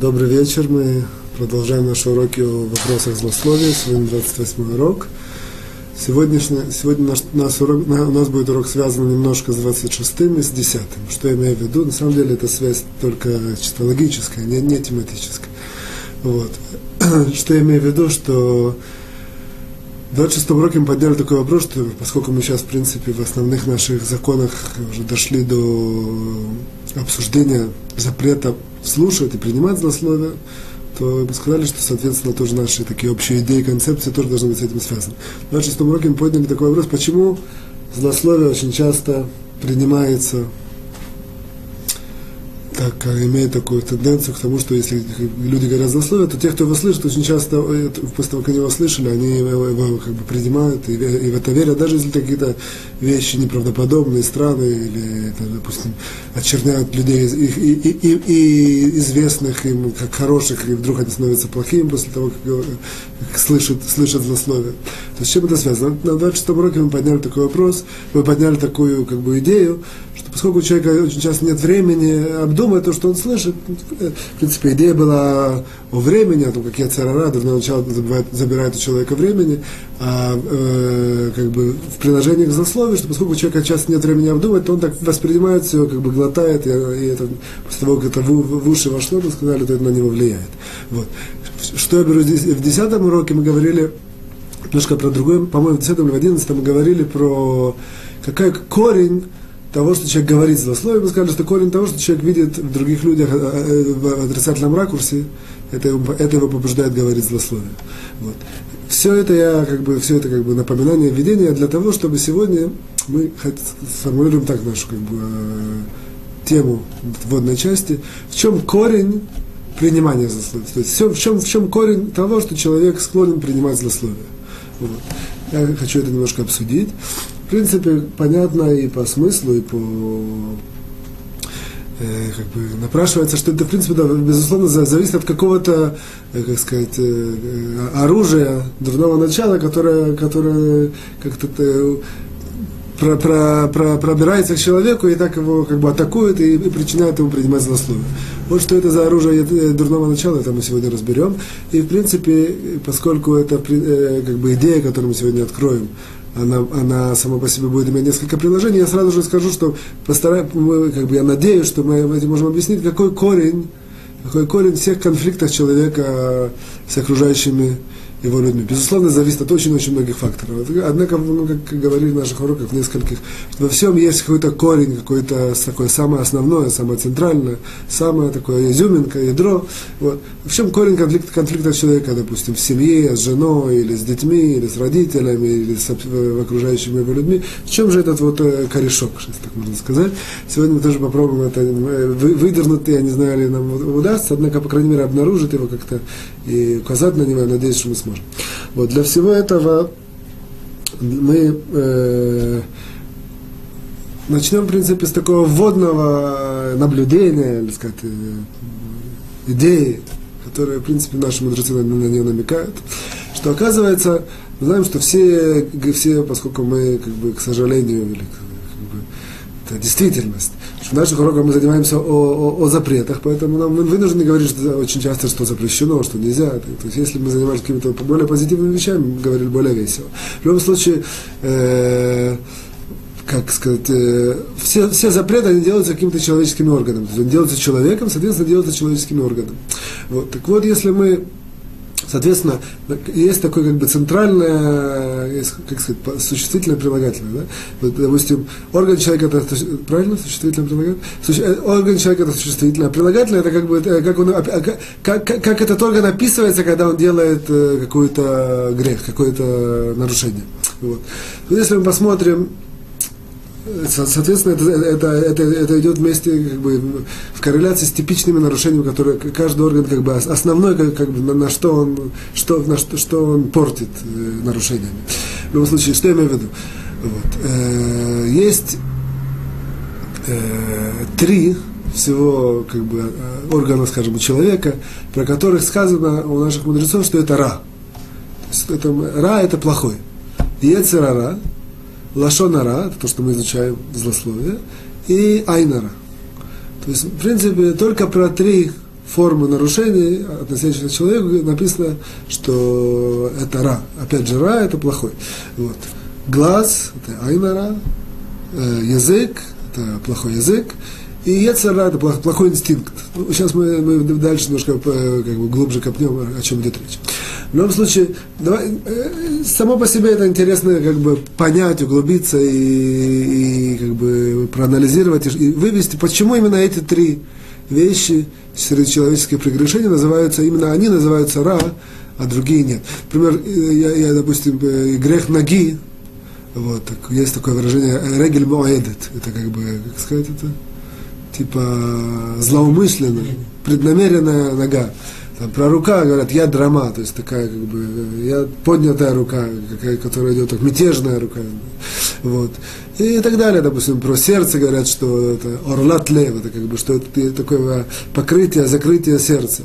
Добрый вечер. Мы продолжаем наши уроки о вопросах злословия. Сегодня 28 урок. Сегодняшний, сегодня наш, наш урок, у нас будет урок связан немножко с 26 и с 10. Что я имею в виду? На самом деле это связь только чисто логическая, не, не тематическая. Вот. Что я имею в виду, что в 26 уроке мы подняли такой вопрос, что поскольку мы сейчас, в принципе, в основных наших законах уже дошли до обсуждения запрета слушать и принимать злословие, то мы сказали, что, соответственно, тоже наши такие общие идеи концепции тоже должны быть с этим связаны. В 26 уроке мы подняли такой вопрос, почему злословие очень часто принимается так, имеет такую тенденцию к тому, что если люди говорят злословие, то те, кто его слышит, очень часто, э, после того, как они его слышали, они его, его как бы принимают и, и в это верят, даже если какие-то вещи неправдоподобные, странные, или, там, допустим, очерняют людей и, и, и, и известных им как хороших, и вдруг они становятся плохими после того, как, как слышат, слышат злословие. То есть с чем это связано? На 26 уроке мы подняли такой вопрос, мы подняли такую как бы идею, что поскольку у человека очень часто нет времени обдумать то, что он слышит, в принципе, идея была о времени, о том, как я царара, давно начало забирает, забирает у человека времени, а э, как бы в приложениях засловий, что поскольку у человека часто нет времени обдумать, то он так воспринимает все, как бы глотает, и, и это, после того, как это в, в уши вошло, мы сказали, то это на него влияет. Вот. Что я беру здесь? В десятом уроке мы говорили немножко про другое, по-моему, в десятом или в одиннадцатом мы говорили про какой корень того, что человек говорит злословие, мы сказали, что корень того, что человек видит в других людях э, э, в отрицательном ракурсе, это, это его побуждает говорить злословие. Вот. Все это я как бы все это как бы напоминание, введение для того, чтобы сегодня мы сформулируем так нашу как бы э, тему вводной части, в чем корень принимания злословия. То есть в чем, в чем корень того, что человек склонен принимать злословие. Вот. Я хочу это немножко обсудить в принципе, понятно и по смыслу, и по э, как бы напрашивается, что это, в принципе, да, безусловно, зависит от какого-то, э, как сказать, э, оружия дурного начала, которое, которое как-то э, про, про, про, пробирается к человеку и так его как бы атакует и, и причиняет ему принимать злословие. Вот что это за оружие э, дурного начала, это мы сегодня разберем. И, в принципе, поскольку это э, как бы идея, которую мы сегодня откроем, она, она сама по себе будет иметь несколько приложений, я сразу же скажу, что постараюсь, как бы я надеюсь, что мы этим можем объяснить, какой корень, какой корень всех конфликтов человека с окружающими его людьми. Безусловно, зависит от очень-очень многих факторов. Однако, ну, как говорили в наших уроках, в нескольких, во всем есть какой-то корень, какое-то такое самое основное, самое центральное, самое такое изюминка, ядро. Вот. В чем корень конфликта, конфликта человека, допустим, в семье, с женой, или с детьми, или с родителями, или с окружающими его людьми. В чем же этот вот э, корешок, если так можно сказать? Сегодня мы тоже попробуем это э, выдернуть, я не знаю, ли нам удастся, однако, по крайней мере, обнаружить его как-то и указать на него, я надеюсь, что мы сможем. Вот для всего этого мы э, начнем, в принципе, с такого вводного наблюдения, или сказать, э, идеи, которые, в принципе, наши мудрецы на, на нее намекают, что оказывается, мы знаем, что все, все, поскольку мы, как бы, к сожалению, или как бы, это действительность, в наших уроках мы занимаемся о, о, о запретах, поэтому нам мы вынуждены говорить что очень часто, что запрещено, что нельзя. То есть, если мы занимались какими-то более позитивными вещами, мы говорили более весело. В любом случае, э, как сказать, э, все, все запреты, они делаются какими-то человеческими органами. То есть, они делаются человеком, соответственно, делаются человеческими органами. Вот. Так вот, если мы Соответственно, есть такое как бы центральное, как сказать, существительное прилагательное. Да? Вот, допустим, орган человека это правильно существительное прилагательное? Э, орган человека это существительное, а прилагательное это как бы как, он, а, как, как, как этот орган описывается, когда он делает э, какой-то грех, какое-то нарушение. Вот. Если мы посмотрим Соответственно, это, это, это, это идет вместе как бы, в корреляции с типичными нарушениями, которые каждый орган как бы основной, как, как бы, на, на что он, что, на что, что он портит э, нарушениями. В любом случае, что я имею в виду? Вот. Э, есть э, три всего как бы, э, органа, скажем, человека, про которых сказано у наших мудрецов, что это ра. То есть, это, ра это плохой. Ецерара, лашонара, это то, что мы изучаем злословие, и айнара. То есть, в принципе, только про три формы нарушений, относящихся к человеку, написано, что это ра. Опять же, ра это плохой. Вот. Глаз, это айнара, э, язык, это плохой язык, и Ецара это плохой инстинкт. Ну, сейчас мы, мы дальше немножко э, как бы, глубже копнем, о чем идет речь. В любом случае, давай, э, само по себе это интересно как бы понять, углубиться и, и как бы проанализировать и вывести, почему именно эти три вещи среди человеческих прегрешений называются, именно они называются ра, а другие нет. Например, э, я, я допустим, грех ноги, вот, так, есть такое выражение «регель моэдет», это как бы, как сказать это? типа злоумышленная, преднамеренная нога. Там, про рука говорят, я драма, то есть такая как бы, я поднятая рука, какая, которая идет, так, мятежная рука. Вот. И так далее, допустим, про сердце говорят, что это орлат лев, это как бы, что это такое покрытие, закрытие сердца.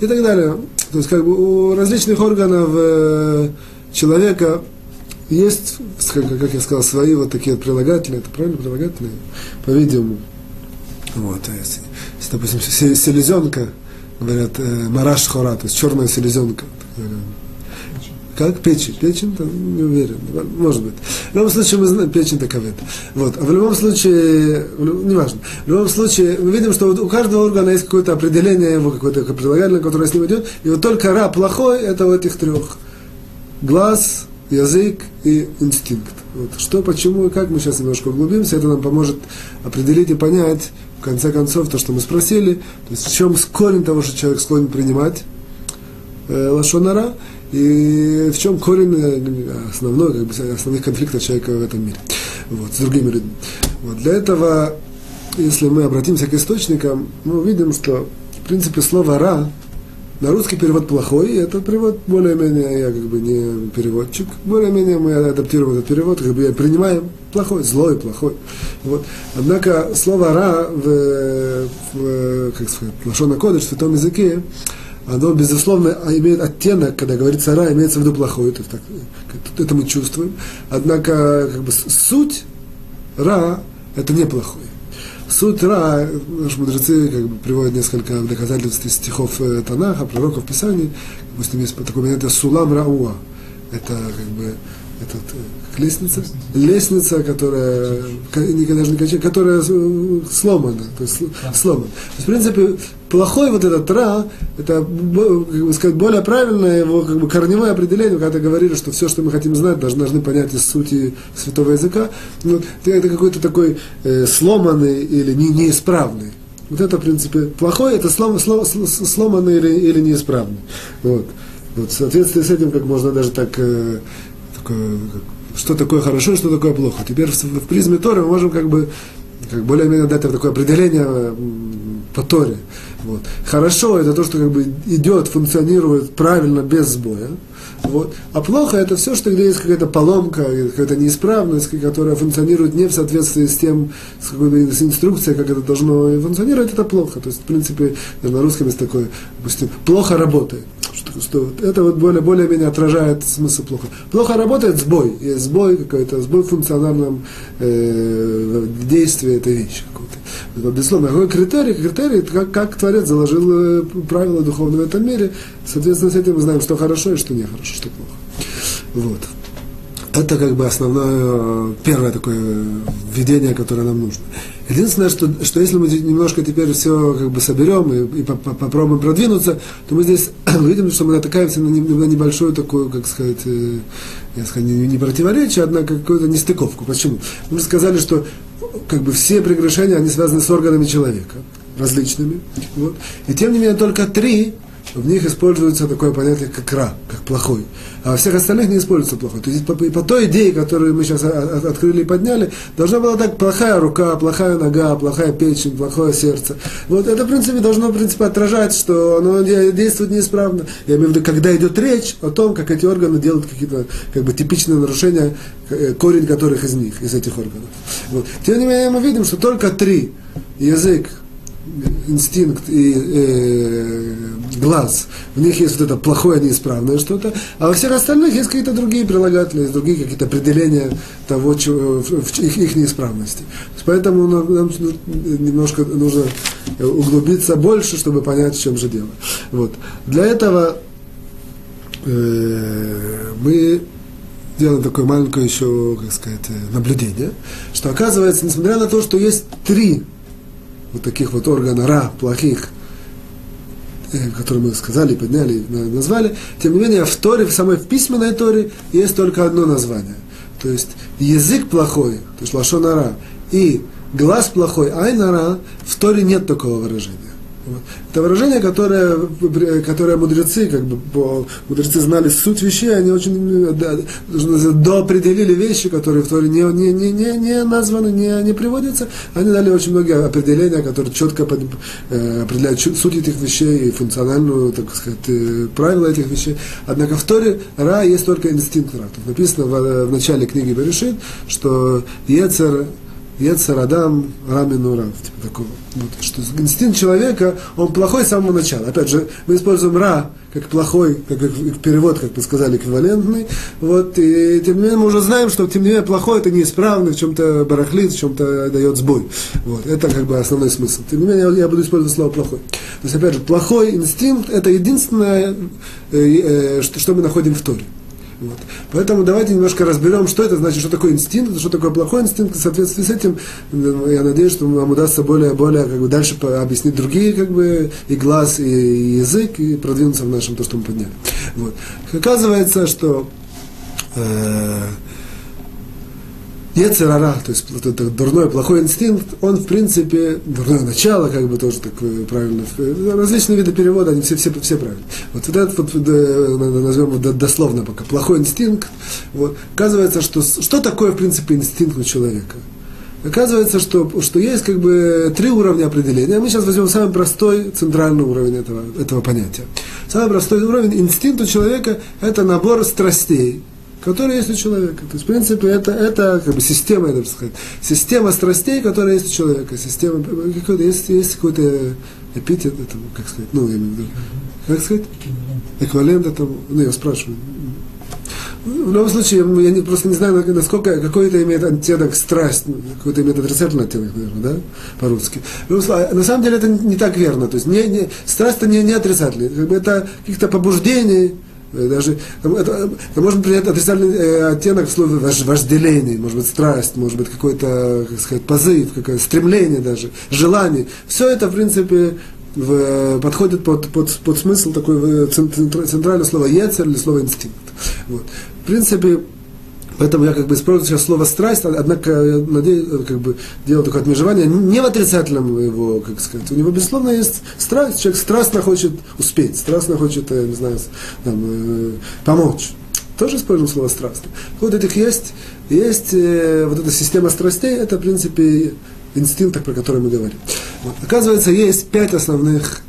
И так далее. То есть, как бы, у различных органов э, человека есть, как я сказал, свои вот такие прилагательные, это правильно прилагательные, по-видимому. Вот, то есть, если, допустим, селезенка, говорят, э, мараш хора, то есть черная селезенка. Как? Печень. Печень, там, не уверен. Может быть. В любом случае, мы знаем, печень таковет. Вот. А в любом случае, неважно. В любом случае, мы видим, что вот у каждого органа есть какое-то определение его, какое-то прилагательное, которое с ним идет. И вот только ра плохой, это у этих трех. Глаз, язык и инстинкт. Вот. Что, почему и как, мы сейчас немножко углубимся. Это нам поможет определить и понять, в конце концов, то, что мы спросили, то есть в чем корень того, что человек склонен принимать э, лошонара, и в чем корень э, основной, как бы, основных конфликтов человека в этом мире, вот, с другими людьми. Вот, для этого, если мы обратимся к источникам, мы увидим, что, в принципе, слово «ра» на русский перевод плохой, и этот перевод более-менее, я как бы не переводчик, более-менее мы адаптируем этот перевод, как бы принимаем плохой, злой, плохой. Вот. Однако слово «ра» в, в как сказать, Лашона Кодыш, в святом языке, оно, безусловно, имеет оттенок, когда говорится «ра», имеется в виду плохой, это, так, это мы чувствуем. Однако, как бы, суть «ра» – это неплохой. Суть Ра, наши мудрецы как бы, приводят несколько доказательств из стихов э, Танаха, пророков Писаний. Допустим, есть такое понятие Сулам Рауа. Это как бы этот, э, лестница, лестница, которая, никогда не качает, которая э, сломана, то есть сломана. То есть, в принципе, плохой вот этот ра, это, как бы сказать, более правильное его как бы корневое определение, когда говорили, что все, что мы хотим знать, должны, должны понять из сути святого языка, ну, это какой-то такой э, сломанный или не, неисправный. Вот это, в принципе, плохой, это слом, слом, сломанный или, или неисправный. Вот. Вот в соответствии с этим, как можно даже так, э, такое, что такое хорошо и что такое плохо. Теперь в, призме Торы мы можем как бы как более-менее дать такое определение по Торе. Вот. Хорошо это то, что как бы идет, функционирует правильно, без сбоя. Вот. А плохо это все, что где есть какая-то поломка, какая-то неисправность, которая функционирует не в соответствии с тем, с какой-то инструкцией, как это должно функционировать, это плохо. То есть, в принципе, на русском есть такое, допустим, плохо работает. Что, что это вот более, более-менее отражает смысл плохо. Плохо работает сбой. Есть сбой какой-то, сбой в функциональном э, действии этой вещи какой-то. Безусловно, какой критерий? Критерий, как, как Творец заложил э, правила духовного в этом мире. Соответственно, с этим мы знаем, что хорошо и что нехорошо, что плохо. Вот. Это как бы основное, первое такое введение, которое нам нужно. Единственное, что, что если мы немножко теперь все как бы соберем и, и попробуем продвинуться, то мы здесь увидим, что мы натыкаемся на, на небольшую такую, как сказать, э, я скажу, не, не противоречие, однако какую-то нестыковку. Почему? Мы сказали, что как бы все прегрешения, они связаны с органами человека, различными. Вот. И тем не менее только три в них используется такое понятие, как ра, как плохой. А во всех остальных не используется плохой. То есть по, по той идее, которую мы сейчас открыли и подняли, должна была так плохая рука, плохая нога, плохая печень, плохое сердце. Вот это, в принципе, должно, в принципе, отражать, что оно действует неисправно. Я имею в виду, когда идет речь о том, как эти органы делают какие-то как бы, типичные нарушения, э, корень которых из них, из этих органов. Вот. Тем не менее, мы видим, что только три язык, инстинкт и э, глаз, в них есть вот это плохое, неисправное что-то, а во всех остальных есть какие-то другие прилагательные, есть другие какие-то определения того, чего, в, их, их неисправности. Поэтому нам немножко нужно углубиться больше, чтобы понять, в чем же дело. Вот. Для этого э, мы делаем такое маленькое еще, как сказать, наблюдение, что оказывается, несмотря на то, что есть три вот таких вот органа ра, плохих, э, которые мы сказали, подняли, назвали, тем не менее в Торе, в самой письменной Торе есть только одно название. То есть язык плохой, то есть лашонара, и глаз плохой, айнара, в Торе нет такого выражения. Это выражение, которое, которое мудрецы, как бы, по, мудрецы знали суть вещей, они очень да, доопределили вещи, которые в Торе не, не, не, не, не названы, не, не приводятся. Они дали очень многие определения, которые четко под, э, определяют суть этих вещей и функциональную, так сказать, э, правила этих вещей. Однако в Торе Ра есть только инстинкт Ра. Написано в, в начале книги Берешит, что Ецер Ецарадам Раминурав, типа такого. Вот, что инстинкт человека, он плохой с самого начала. Опять же, мы используем ра как плохой, как, как перевод, как мы сказали, эквивалентный. Вот, и тем не менее мы уже знаем, что тем не менее плохой это неисправный, в чем-то барахлит, в чем-то дает сбой. Вот, это как бы основной смысл. Тем не менее я буду использовать слово плохой. То есть, опять же, плохой инстинкт это единственное, э, э, что мы находим в Торе. Вот. Поэтому давайте немножко разберем, что это значит, что такое инстинкт, что такое плохой инстинкт. В соответствии с этим, я надеюсь, что нам удастся более, более как бы, дальше объяснить другие как бы, и глаз, и язык, и продвинуться в нашем, то, что мы подняли. Вот. Оказывается, что э, Ецерара, то есть вот это дурной, плохой инстинкт, он, в принципе, дурное начало, как бы тоже так правильно, различные виды перевода, они все, все, все правильно. Вот, этот вот, назовем его дословно пока, плохой инстинкт, вот, оказывается, что, что такое, в принципе, инстинкт у человека? Оказывается, что, что есть как бы три уровня определения. Мы сейчас возьмем самый простой центральный уровень этого, этого понятия. Самый простой уровень инстинкта у человека – это набор страстей, которая есть у человека. То есть, в принципе, это, это как бы система, это, сказать, система страстей, которая есть у человека. Система, какой-то, есть, есть какой-то эпитет этому, как сказать, ну, я имею в виду, как сказать, эквивалент этому, ну, я спрашиваю. В любом случае, я не, просто не знаю, насколько, какой это имеет оттенок страсть, какой-то имеет отрицательный оттенок, наверное, да, по-русски. А на самом деле это не так верно. То есть не, не, страсть-то не, не отрицательная. Как бы это каких-то побуждений, даже, это, это может принять отрицательный э, оттенок в слове вожделение, может быть, страсть, может быть, какой-то, как сказать, позыв, какое-то стремление даже, желание. Все это, в принципе, в, подходит под, под, под смысл такой центральное слово «ецер» или слово «инстинкт». Вот. В принципе, Поэтому я как бы использую сейчас слово страсть, однако я надеюсь, как бы делаю такое отмежевание, не в отрицательном его, как сказать. У него, безусловно, есть страсть. Человек страстно хочет успеть, страстно хочет, я не знаю, там, э, помочь. Тоже используем слово страстно. Вот этих есть, есть э, вот эта система страстей, это, в принципе, инстинкт, про который мы говорим. Вот. Оказывается, есть пять основных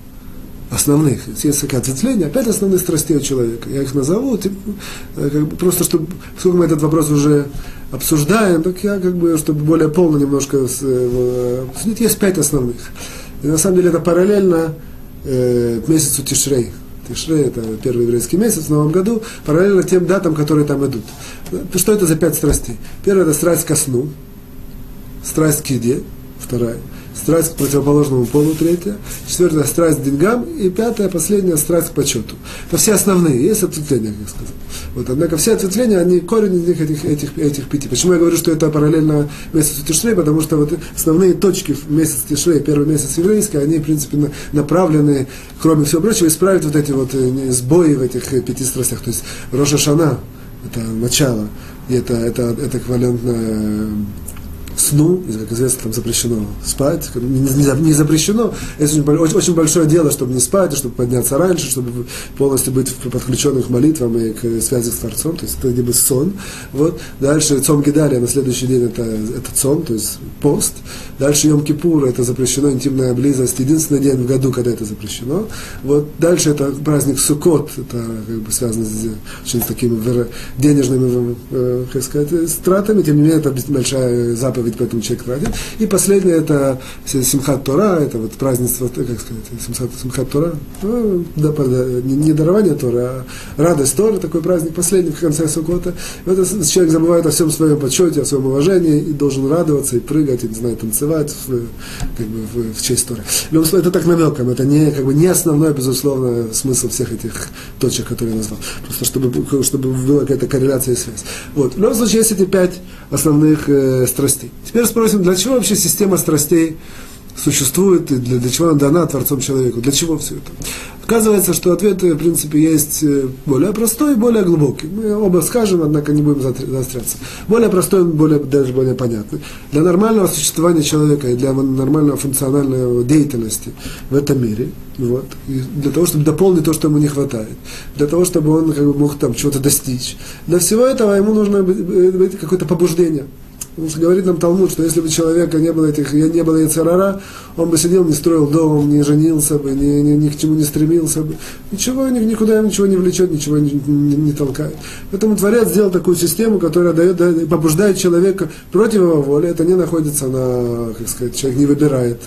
основных, есть такое ответвление, опять основных страстей у человека. Я их назову, типа, как бы, просто чтобы, сколько мы этот вопрос уже обсуждаем, так я как бы, чтобы более полно немножко э, обсудить, есть пять основных. И на самом деле это параллельно э, месяцу Тишрей. Тишрей – это первый еврейский месяц в новом году, параллельно тем датам, которые там идут. Что это за пять страстей? Первая – это страсть ко сну, страсть к еде, вторая – страсть к противоположному полу, третья, четвертая страсть к деньгам, и пятая, последняя страсть к почету. Это все основные, есть ответвления, как я сказал. Вот, однако все ответвления, они корень из них этих, этих, этих пяти. Почему я говорю, что это параллельно месяцу Тишрей? Потому что вот основные точки в месяц Тишрей, первый месяц еврейский, они, в принципе, направлены, кроме всего прочего, исправить вот эти вот э, сбои в этих э, пяти страстях. То есть Роша Шана, это начало, и это, это, это эквивалентно сну, как известно, там запрещено спать, не, запрещено, это очень, большое дело, чтобы не спать, чтобы подняться раньше, чтобы полностью быть подключенным к молитвам и к связи с Творцом, то есть это либо сон. Вот. Дальше Цом Гидария на следующий день это, это цом, то есть пост. Дальше Йом Кипур, это запрещено, интимная близость, единственный день в году, когда это запрещено. Вот. Дальше это праздник Суккот, это как бы связано с, очень с такими денежными, э, как сказать, стратами, тем не менее это большая заповедь видит, поэтому человек радует. И последнее это Симхат Тора, это вот празднество, как сказать, Симхат, Симхат Тора, ну, да, не, не дарование Тора, а радость Тора, такой праздник последний в конце Сукота. И вот человек забывает о всем своем почете, о своем уважении и должен радоваться и прыгать, и, не знаю, танцевать в, как бы, в, в честь Торы. Случае, это так намеком, это не, как бы, не основной, безусловно, смысл всех этих точек, которые я назвал. Просто чтобы, чтобы была какая-то корреляция и связь. Вот. В любом случае, есть эти пять основных э, страстей. Теперь спросим, для чего вообще система страстей существует, и для, для чего она дана Творцом человеку, для чего все это. Оказывается, что ответ, в принципе, есть э, более простой и более глубокий. Мы оба скажем, однако не будем заостряться. Более простой, более, даже более понятный. Для нормального существования человека и для нормального функциональной деятельности в этом мире, вот, и для того, чтобы дополнить то, что ему не хватает, для того, чтобы он как бы, мог там чего-то достичь, для всего этого ему нужно быть, быть какое-то побуждение – говорит нам Талмуд, что если бы человека не было этих, не было Яцерара, он бы сидел, не строил дом, не женился бы, ни, ни, ни к чему не стремился бы. Ничего, ни, никуда ничего не влечет, ничего не, не, не толкает. Поэтому Творец сделал такую систему, которая дает, дает, побуждает человека против его воли. Это не находится на, как сказать, человек не выбирает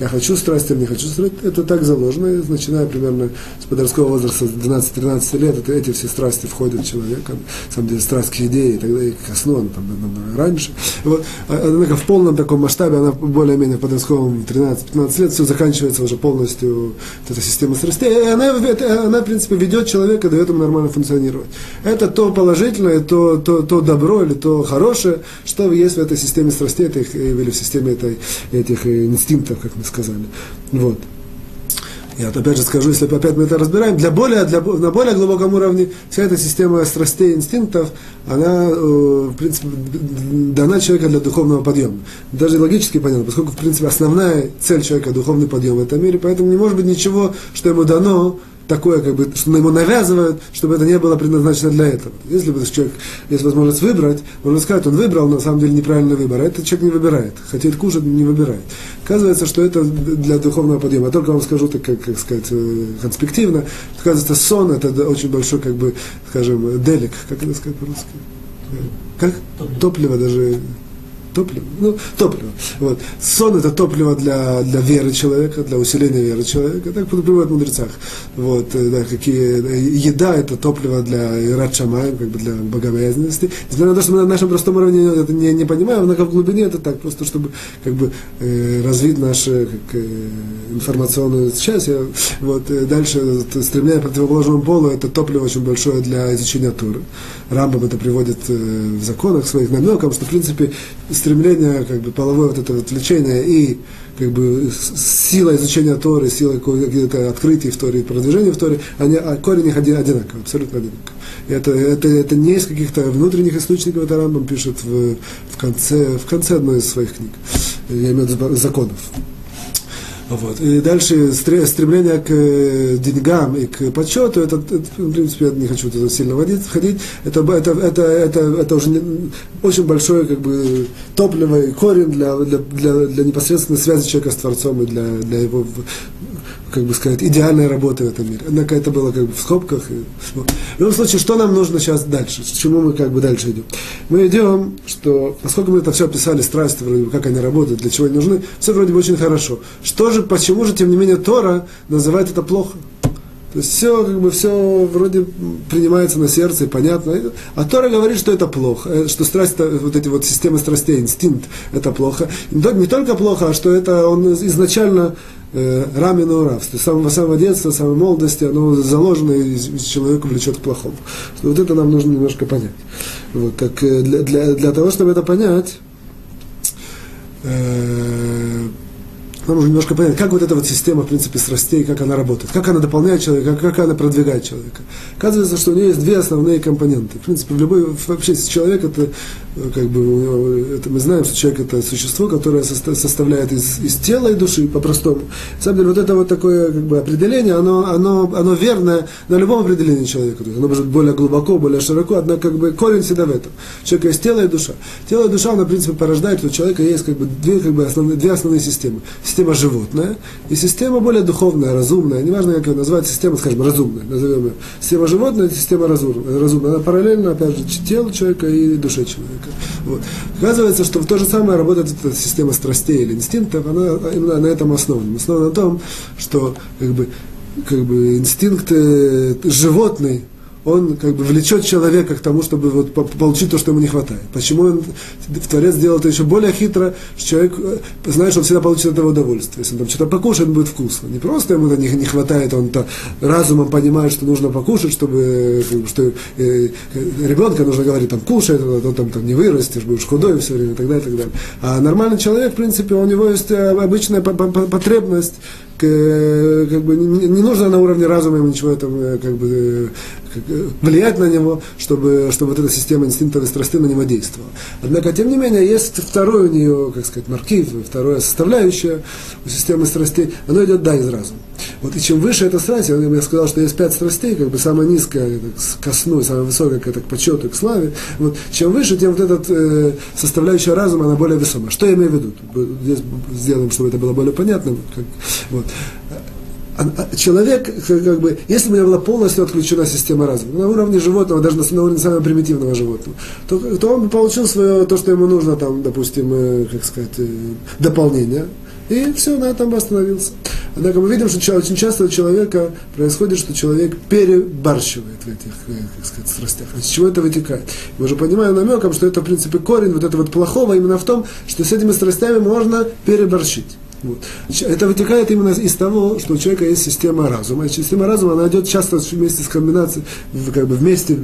я хочу страсть или не хочу страсть, это так заложено, начиная примерно с подросткового возраста, с 12-13 лет, это, эти все страсти входят в человека, на самом деле страсть к еде и так далее, ко сну, она там намного раньше. Вот, а, однако в полном таком масштабе, она более-менее в подростковом 13-15 лет, все заканчивается уже полностью вот эта система страстей, и она, это, она, в принципе, ведет человека, дает ему нормально функционировать. Это то положительное, то, то, то добро или то хорошее, что есть в этой системе страстей, этих, или в системе этой, этих инстинктов, как мы сказали. Вот. Я опять же скажу, если опять мы это разбираем, для более, для, на более глубоком уровне вся эта система страстей и инстинктов, она, э, в принципе, дана человека для духовного подъема. Даже логически понятно, поскольку, в принципе, основная цель человека – духовный подъем в этом мире, поэтому не может быть ничего, что ему дано, такое, как бы, что ему навязывают, чтобы это не было предназначено для этого. Если бы человек есть возможность выбрать, можно сказать, он выбрал, на самом деле неправильный выбор, а этот человек не выбирает. Хотит кушать, не выбирает. Оказывается, что это для духовного подъема. Я только вам скажу, так, как, как сказать, э, конспективно, оказывается, сон это очень большой, как бы, скажем, делик, как это сказать по-русски? Как? Топливо, Топливо даже топливо, ну, топливо. Вот. Сон это топливо для, для веры человека, для усиления веры человека. Так приводят в мудрецах. Вот, э, да, какие, э, еда это топливо для Ират как бы для богобоязненности. Несмотря на то, что мы на нашем простом уровне это не, не понимаем, однако в глубине это так, просто чтобы как бы э, развить нашу как, э, информационную часть. Вот, э, дальше стремление к противоположному полу это топливо очень большое для изучения Туры. Рамбам это приводит э, в законах своих намеком, что в принципе стремление, как бы, половое вот это вот влечение и как бы сила изучения Торы, сила каких-то открытий в Торе, продвижения в Торе, они, а корень их один, одинаковый, абсолютно одинаковый. Это, это, это не из каких-то внутренних источников, это Рамбам пишет в, в, конце, в конце одной из своих книг, я имею в виду законов. Вот. И дальше стремление к э, деньгам и к подсчету, это, это в принципе, я не хочу туда сильно водить, входить, это, это, это, это, это уже не, очень большое как бы, топливо и корень для, для, для, для непосредственной связи человека с Творцом и для, для его как бы сказать, идеальной работы в этом мире. Однако это было как бы в скобках. И. В любом случае, что нам нужно сейчас дальше? К чему мы как бы дальше идем? Мы идем, что, поскольку мы это все описали, страсти, вроде бы, как они работают, для чего они нужны, все вроде бы очень хорошо. Что же, почему же, тем не менее, Тора называет это плохо? То есть все, как бы, все вроде принимается на сердце, понятно. А Тора говорит, что это плохо, э, что страсть, вот эти вот системы страстей, инстинкт, это плохо. Не только плохо, а что это он изначально э, рамено рабство. С самого, самого детства, с самой молодости оно заложено и человека влечет к плохому. Вот это нам нужно немножко понять. Вот, так э, для, для, для того, чтобы это понять, э, нам нужно немножко понять, как вот эта вот система, в принципе, страстей, как она работает, как она дополняет человека, как, она продвигает человека. Оказывается, что у нее есть две основные компоненты. В принципе, в любой, вообще человек это, как бы, это мы знаем, что человек это существо, которое составляет из, из тела и души, по-простому. На самом деле, вот это вот такое как бы, определение, оно, оно, оно верное на любом определении человека. То есть оно может быть более глубоко, более широко, однако как бы корень всегда в этом. Человек есть тело и душа. Тело и душа, оно, в принципе, порождает, что у человека есть как бы две, как бы, основные, две основные системы система животная и система более духовная, разумная, неважно, как ее назвать, система, скажем, разумная, назовем ее. Система животная, система разумная. Она параллельно, опять же, телу человека и душе человека. Вот. Оказывается, что в то же самое работает эта система страстей или инстинктов, она именно на этом основана. Основана на том, что как бы, как бы инстинкт животный, он как бы влечет человека к тому, чтобы вот получить то, что ему не хватает. Почему он, Творец сделал это еще более хитро, что человек э, знает, что он всегда получит этого удовольствие. Если он там что-то покушает, будет вкусно. Не просто ему не, не хватает, он то разумом понимает, что нужно покушать, чтобы что, э, ребенка нужно говорить, там, кушай, то, то, там, там не вырастешь, будешь худой все время, и так далее, и так далее. А нормальный человек, в принципе, у него есть э, обычная потребность как бы не, нужно на уровне разума ему ничего там, э, как бы, как, э, влиять на него, чтобы, чтобы вот эта система инстинктов и страсти на него действовала. Однако, тем не менее, есть второй у нее, как сказать, маркив, вторая составляющая у системы страстей, оно идет, да, из разума. Вот и чем выше эта страсть, я, сказал, что есть пять страстей, как бы самая низкая это самая высокая это к почету, к славе. Вот, чем выше, тем вот эта э, составляющая разума, она более весомая. Что я имею в виду? Здесь сделаем, чтобы это было более понятно. Как, вот. А, а, человек, как бы, если бы у него была полностью отключена система разума, на уровне животного, даже на уровне самого примитивного животного, то, то он получил свое, то, что ему нужно, там, допустим, э, как сказать, э, дополнение, и все, на этом бы остановился. Однако мы видим, что очень часто у человека происходит, что человек перебарщивает в этих, э, как сказать, страстях. Из чего это вытекает? Мы уже понимаем намеком, что это, в принципе, корень вот этого вот плохого именно в том, что с этими страстями можно переборщить. Вот. Это вытекает именно из того, что у человека есть система разума. И система разума, она идет часто вместе с комбинацией, как бы вместе,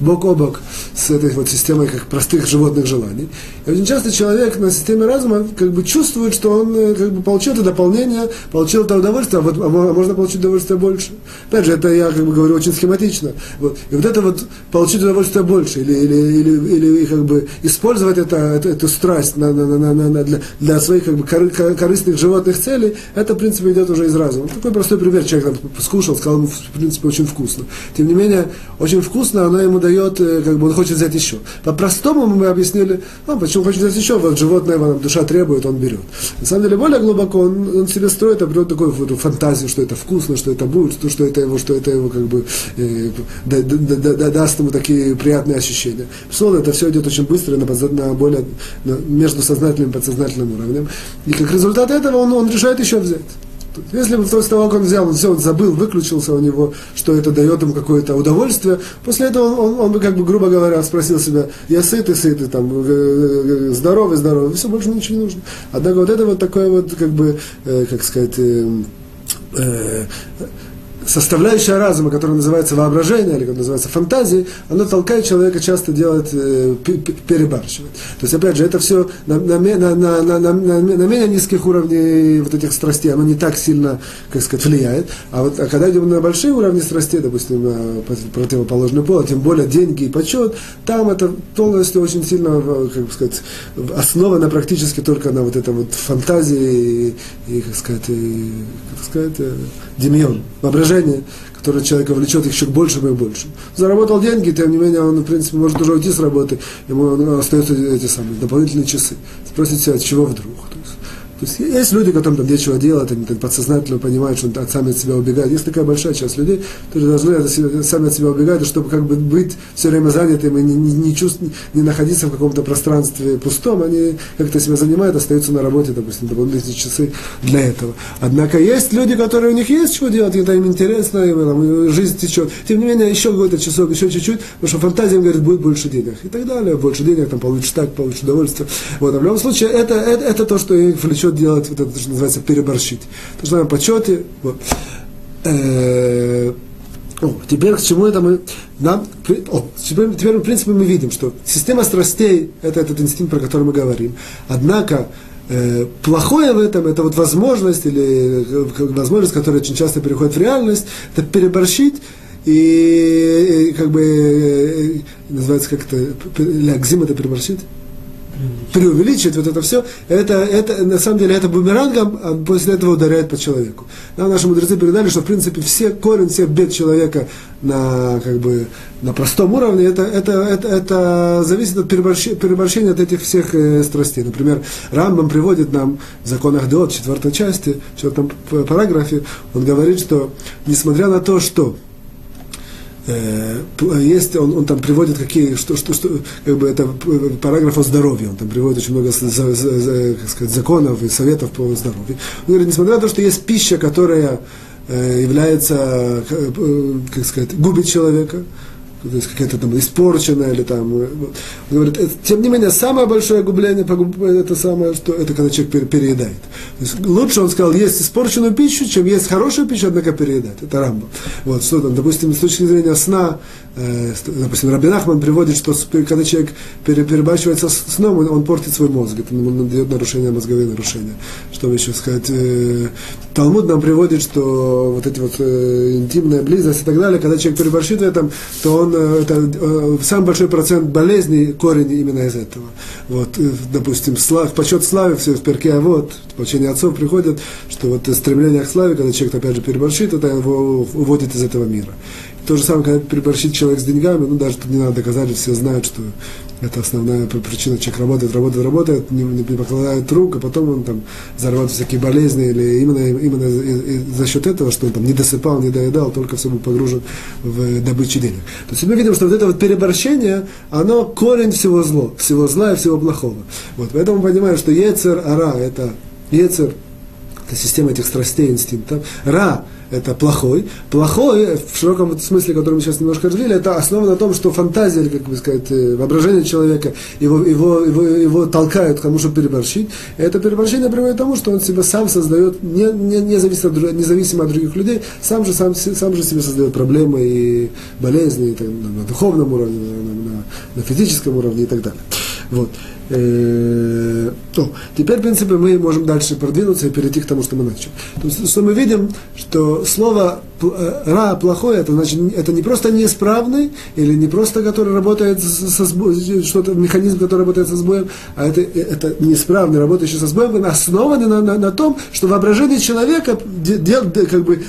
бок о бок с этой вот системой как простых животных желаний. И очень часто человек на системе разума как бы чувствует, что он э, как бы получил это дополнение, получил это удовольствие, а, вот, а можно получить удовольствие больше. Опять же, это я как бы говорю очень схематично. Вот. И вот это вот получить удовольствие больше, или, или, или, или как бы использовать это, эту, страсть на, на, на, на, на, для, для своих как бы, корыстных животных целей, это, в принципе, идет уже из разума. Такой простой пример. Человек там, скушал, сказал ему, в принципе, очень вкусно. Тем не менее, очень вкусно, оно ему дает, э, как бы он хочет взять еще. По-простому мы объяснили, ну, почему хочет взять еще, вот животное, его, душа требует, он берет. На самом деле, более глубоко он, он себе строит, определенную такую вот, фантазию, что это вкусно, что это будет, что, что это его, что это его как бы э, да, да, да, да, даст ему такие приятные ощущения. Безусловно, это все идет очень быстро, на, на более на, между сознательным и подсознательным уровнем. И как результат этого он, он решает еще взять. Если бы после того, как он взял, он все, он забыл, выключился у него, что это дает ему какое-то удовольствие, после этого он, он, он бы, как бы, грубо говоря, спросил себя, я сытый, сытый, там, э, э, здоровый, здоровый, все, больше ничего не нужно. Однако вот это вот такое вот, как бы, э, как сказать, э, э, составляющая разума, которая называется воображение, или которая называется фантазией, она толкает человека часто делать, э, перебарщивать. То есть, опять же, это все на, на, на, на, на, на, на менее низких уровней вот этих страстей, оно не так сильно, как сказать, влияет. А вот а когда идем на большие уровни страстей, допустим, на противоположный пол, а тем более деньги и почет, там это полностью очень сильно, как сказать, основано практически только на вот этом вот фантазии и, и как сказать, и, как сказать, э, демион, воображение, которое человека влечет еще к большему и большему. Заработал деньги, тем не менее, он, в принципе, может уже уйти с работы, ему остаются эти самые дополнительные часы. Спросите себя, чего вдруг? То есть, то есть есть люди, которым там нечего делать, они там, подсознательно понимают, что они сами от себя убегают. Есть такая большая часть людей, которые должны от себя, сами от себя убегать, чтобы как бы быть все время занятым и не, не, не, чувств, не находиться в каком-то пространстве пустом, они как-то себя занимают, остаются на работе, допустим, дополнительные часы для этого. Однако есть люди, которые у них есть чего делать, это им интересно, и, там, жизнь течет. Тем не менее, еще какой-то часок, еще чуть-чуть, потому что фантазия им говорит, будет больше денег и так далее, больше денег, там получишь так, получишь удовольствие. Вот, а в любом случае, это, это, это то, что их влечет делать вот это, что называется, переборщить. То, что на почете. Вот. Э, о, теперь к чему это мы... Нам, о, теперь, теперь, в принципе, мы видим, что система страстей – это этот инстинкт, про который мы говорим. Однако, э, плохое в этом – это вот возможность, или э, возможность, которая очень часто переходит в реальность, это переборщить и, и как бы, э, называется как-то, лягзим это переборщить? Преувеличивать вот это все, это, это на самом деле это бумерангом а после этого ударяет по человеку. Нам наши мудрецы передали, что в принципе все корень всех бед человека на, как бы, на простом уровне, это, это, это, это зависит от переборщения, от этих всех э, страстей. Например, Рамбам приводит нам в законах Деот, четвертой части, в четвертом параграфе, он говорит, что несмотря на то, что есть, он, он там приводит какие, что, что, что, как бы это параграф о здоровье, он там приводит очень много за, за, за, как сказать, законов и советов по здоровью. Он говорит, несмотря на то, что есть пища, которая э, является, э, как сказать, губит человека, какая-то там испорченная или там. Он говорит, это, тем не менее, самое большое губление, это самое, что это когда человек переедает. То есть лучше, он сказал, есть испорченную пищу, чем есть хорошую пищу, однако переедать. Это Рамбо. Вот, что там, допустим, с точки зрения сна, э, допустим, Рабин Ахман приводит, что когда человек перебачивается сном, он, портит свой мозг, это ему дает нарушение, мозговые нарушения. Что еще сказать? Э, Талмуд нам приводит, что вот эти вот э, интимная близость и так далее, когда человек переборщит в этом, то он Э, это э, самый большой процент болезней корень именно из этого. Вот, э, допустим, слав, почет славе, все в перке, а вот, получение отцов приходит, что вот стремление к славе, когда человек опять же переборщит, это его уводит из этого мира. То же самое, когда переборщит человек с деньгами, ну даже тут не надо доказать, все знают, что это основная причина. Человек работает, работает, работает, не, не покладает рук, а потом он там зарабатывает всякие болезни, или именно, именно за счет этого, что он там не досыпал, не доедал, только все был погружен в добычу денег. То есть мы видим, что вот это вот переборщение, оно корень всего зла, всего зла и всего плохого. Вот, поэтому мы понимаем, что Ецер, Ара, это Ецер, это система этих страстей, инстинктов. Ра это плохой. Плохой, в широком смысле, который мы сейчас немножко развили, это основано на том, что фантазия, как бы сказать, э, воображение человека его, его, его, его толкают к тому, чтобы переборщить. Это переборщение приводит к тому, что он себя сам создает, не, не, не зависит от, независимо от других людей, сам же, сам, сам же себе создает проблемы и болезни и, так, на, на духовном уровне, на, на, на физическом уровне и так далее. Вот. Э, о, теперь, в принципе, мы можем дальше продвинуться и перейти к тому, что мы начали. То есть, что мы видим, что слово э, «ра» плохое, это значит, это не просто неисправный, или не просто, который работает со сбоем, что-то, механизм, который работает со сбоем, а это, это неисправный, работающий со сбоем, основанный на, на, на том, что воображение человека дел, как бы,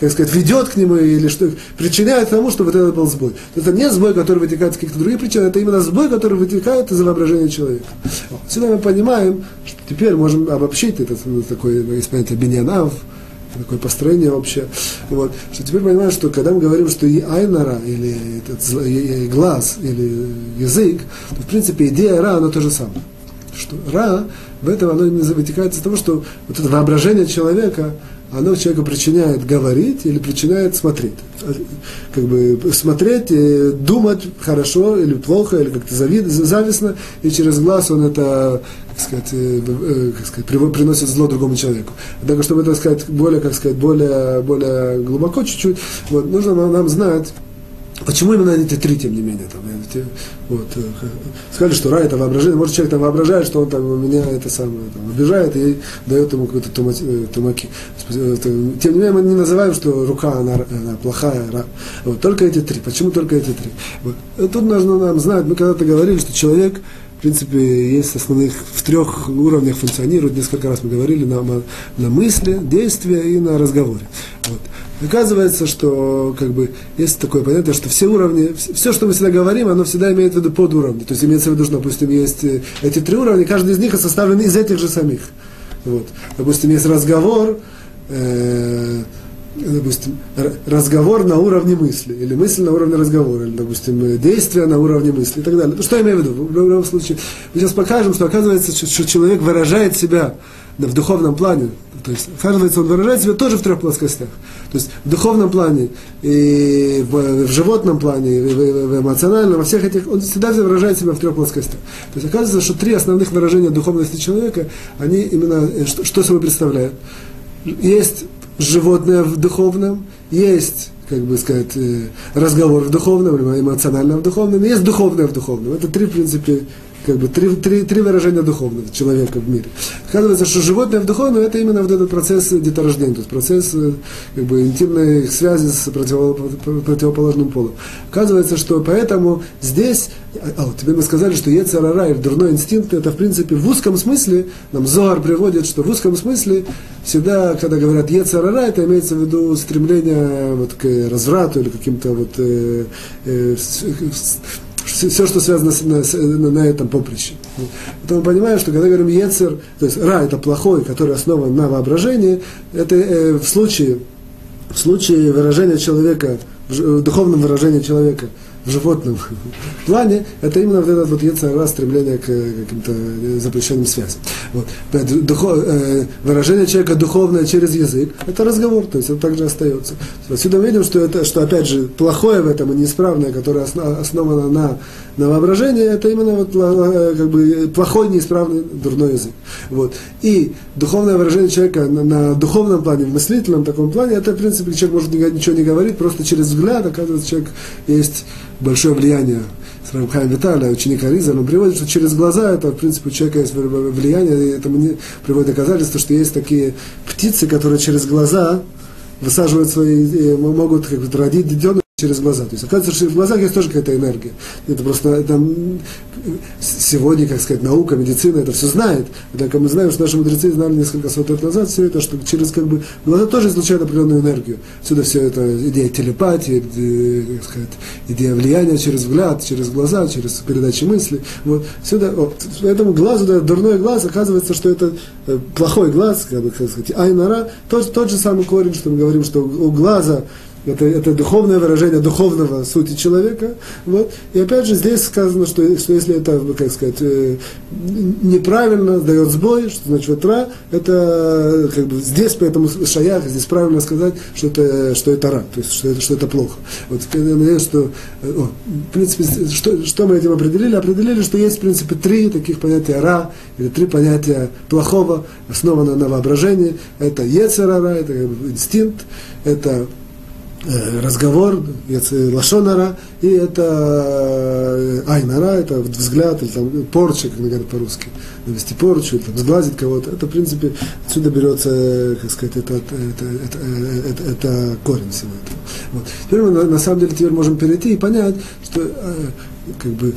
как сказать, ведет к нему, или что причиняет тому, что вот это был сбой. Это не сбой, который вытекает из каких-то других причин, это именно сбой, который вытекает это за воображение человека. Сюда мы понимаем, что теперь можем обобщить это ну, такое есть понятие такое построение общее. Вот. Что теперь понимаем, что когда мы говорим, что и айнара, или этот, глаз, или язык, то в принципе идея ра, она то же самое. Что ра, в этом оно именно вытекает из того, что вот это воображение человека, оно человеку причиняет говорить или причиняет смотреть. Как бы смотреть, думать хорошо или плохо, или как-то завид, завистно, и через глаз он это, как сказать, э, э, как сказать, приносит зло другому человеку. Однако, чтобы это сказать более, как сказать, более, более глубоко чуть-чуть, вот, нужно нам знать, Почему именно эти три, тем не менее? Там, вот, э, сказали, что рай это воображение. Может, человек там воображает, что он там меня это самое там, обижает и дает ему какой-то э, тумаки. Э, тем не менее, мы не называем, что рука она, она плохая. Вот, только эти три. Почему только эти три? Вот. Тут нужно нам знать, мы когда-то говорили, что человек в принципе, есть основных в трех уровнях функционирует, несколько раз мы говорили, на, на мысли, действия и на разговоре. Вот. Оказывается, что как бы, есть такое понятие, что все уровни, все, что мы всегда говорим, оно всегда имеет в виду подуровни. То есть имеется в виду, что, допустим, есть э, эти три уровня, каждый из них составлен из этих же самих. Вот. Допустим, есть разговор, э, допустим, разговор на уровне мысли, или мысль на уровне разговора, или, допустим, э, действие на уровне мысли и так далее. Ну, что я имею в виду? В любом случае, мы сейчас покажем, что оказывается, что человек выражает себя в духовном плане, то есть, оказывается, он выражает себя тоже в трех плоскостях. То есть, в духовном плане, и в, в животном плане, и в, в эмоциональном, во всех этих, он всегда выражает себя в трех плоскостях. То есть, оказывается, что три основных выражения духовности человека, они именно, э, что, что собой представляют? Есть животное в духовном, есть как бы сказать, э, разговор в духовном, эмоционально в духовном, есть духовное в духовном. Это три, в принципе, как бы три, три, три выражения духовного человека в мире. Оказывается, что животное в духовном это именно вот этот процесс деторождения, то есть процесс э, как бы, интимной связи с противоположным полом. Оказывается, что поэтому здесь, а, вот тебе мы сказали, что Ецарара или дурной инстинкт, это в принципе в узком смысле, нам Зоар приводит, что в узком смысле всегда, когда говорят Ецарара, это имеется в виду стремление вот, к разврату или каким-то вот э, э, все, что связано с, на, на этом поприще. Поэтому понимаем, что когда говорим Ецер, то есть Ра это плохой, который основан на воображении, это э, в случае, в случае выражения человека, в духовном выражении человека – животном плане, это именно вот это вот яйцера стремление к каким-то запрещенным связям. Вот. Духов, э, выражение человека духовное через язык, это разговор, то есть это также остается. Отсюда мы видим, что, это, что опять же плохое в этом и неисправное, которое основано на, на воображении, это именно вот, э, как бы, плохой, неисправный, дурной язык. Вот. И духовное выражение человека на, на духовном плане, в мыслительном таком плане, это, в принципе, человек может ничего не говорить, просто через взгляд, оказывается, человек есть большое влияние с Рамхаем Виталя, ученика Риза, он приводит, что через глаза это, в принципе, у человека есть влияние, и этому не приводит доказательство, что есть такие птицы, которые через глаза высаживают свои, могут как бы родить детенышей через глаза. То есть оказывается, что в глазах есть тоже какая-то энергия. Это просто это, сегодня, как сказать, наука, медицина это все знает. Однако мы знаем, что наши мудрецы знали несколько сот лет назад все это, что через как бы глаза тоже излучают определенную энергию. Сюда все это идея телепатии, идея, как сказать, идея влияния через взгляд, через глаза, через передачи мысли. Вот. Сюда, вот. Поэтому глаз, да, дурной глаз, оказывается, что это э, плохой глаз, как бы, как сказать, айнара, тот, тот же самый корень, что мы говорим, что у глаза это, это духовное выражение духовного сути человека. Вот. И опять же здесь сказано, что, что если это, как сказать, э, неправильно, дает сбой, что значит вот ра, это как бы здесь, поэтому шаях, здесь правильно сказать, что это, что это ра, то есть что это, что это плохо. Вот, я надеюсь, что, э, о, в принципе, что, что мы этим определили? Определили, что есть, в принципе, три таких понятия ра, или три понятия плохого, основанного на воображении. Это ецерара, это инстинкт, это разговор, лашонара, и это э, айнара, это взгляд, или там порча, как говорят по-русски, навести порчу, или там сглазить кого-то. Это, в принципе, отсюда берется, как сказать, это, это, это, это, это, корень всего этого. Вот. Теперь мы, на, самом деле, теперь можем перейти и понять, что э, как бы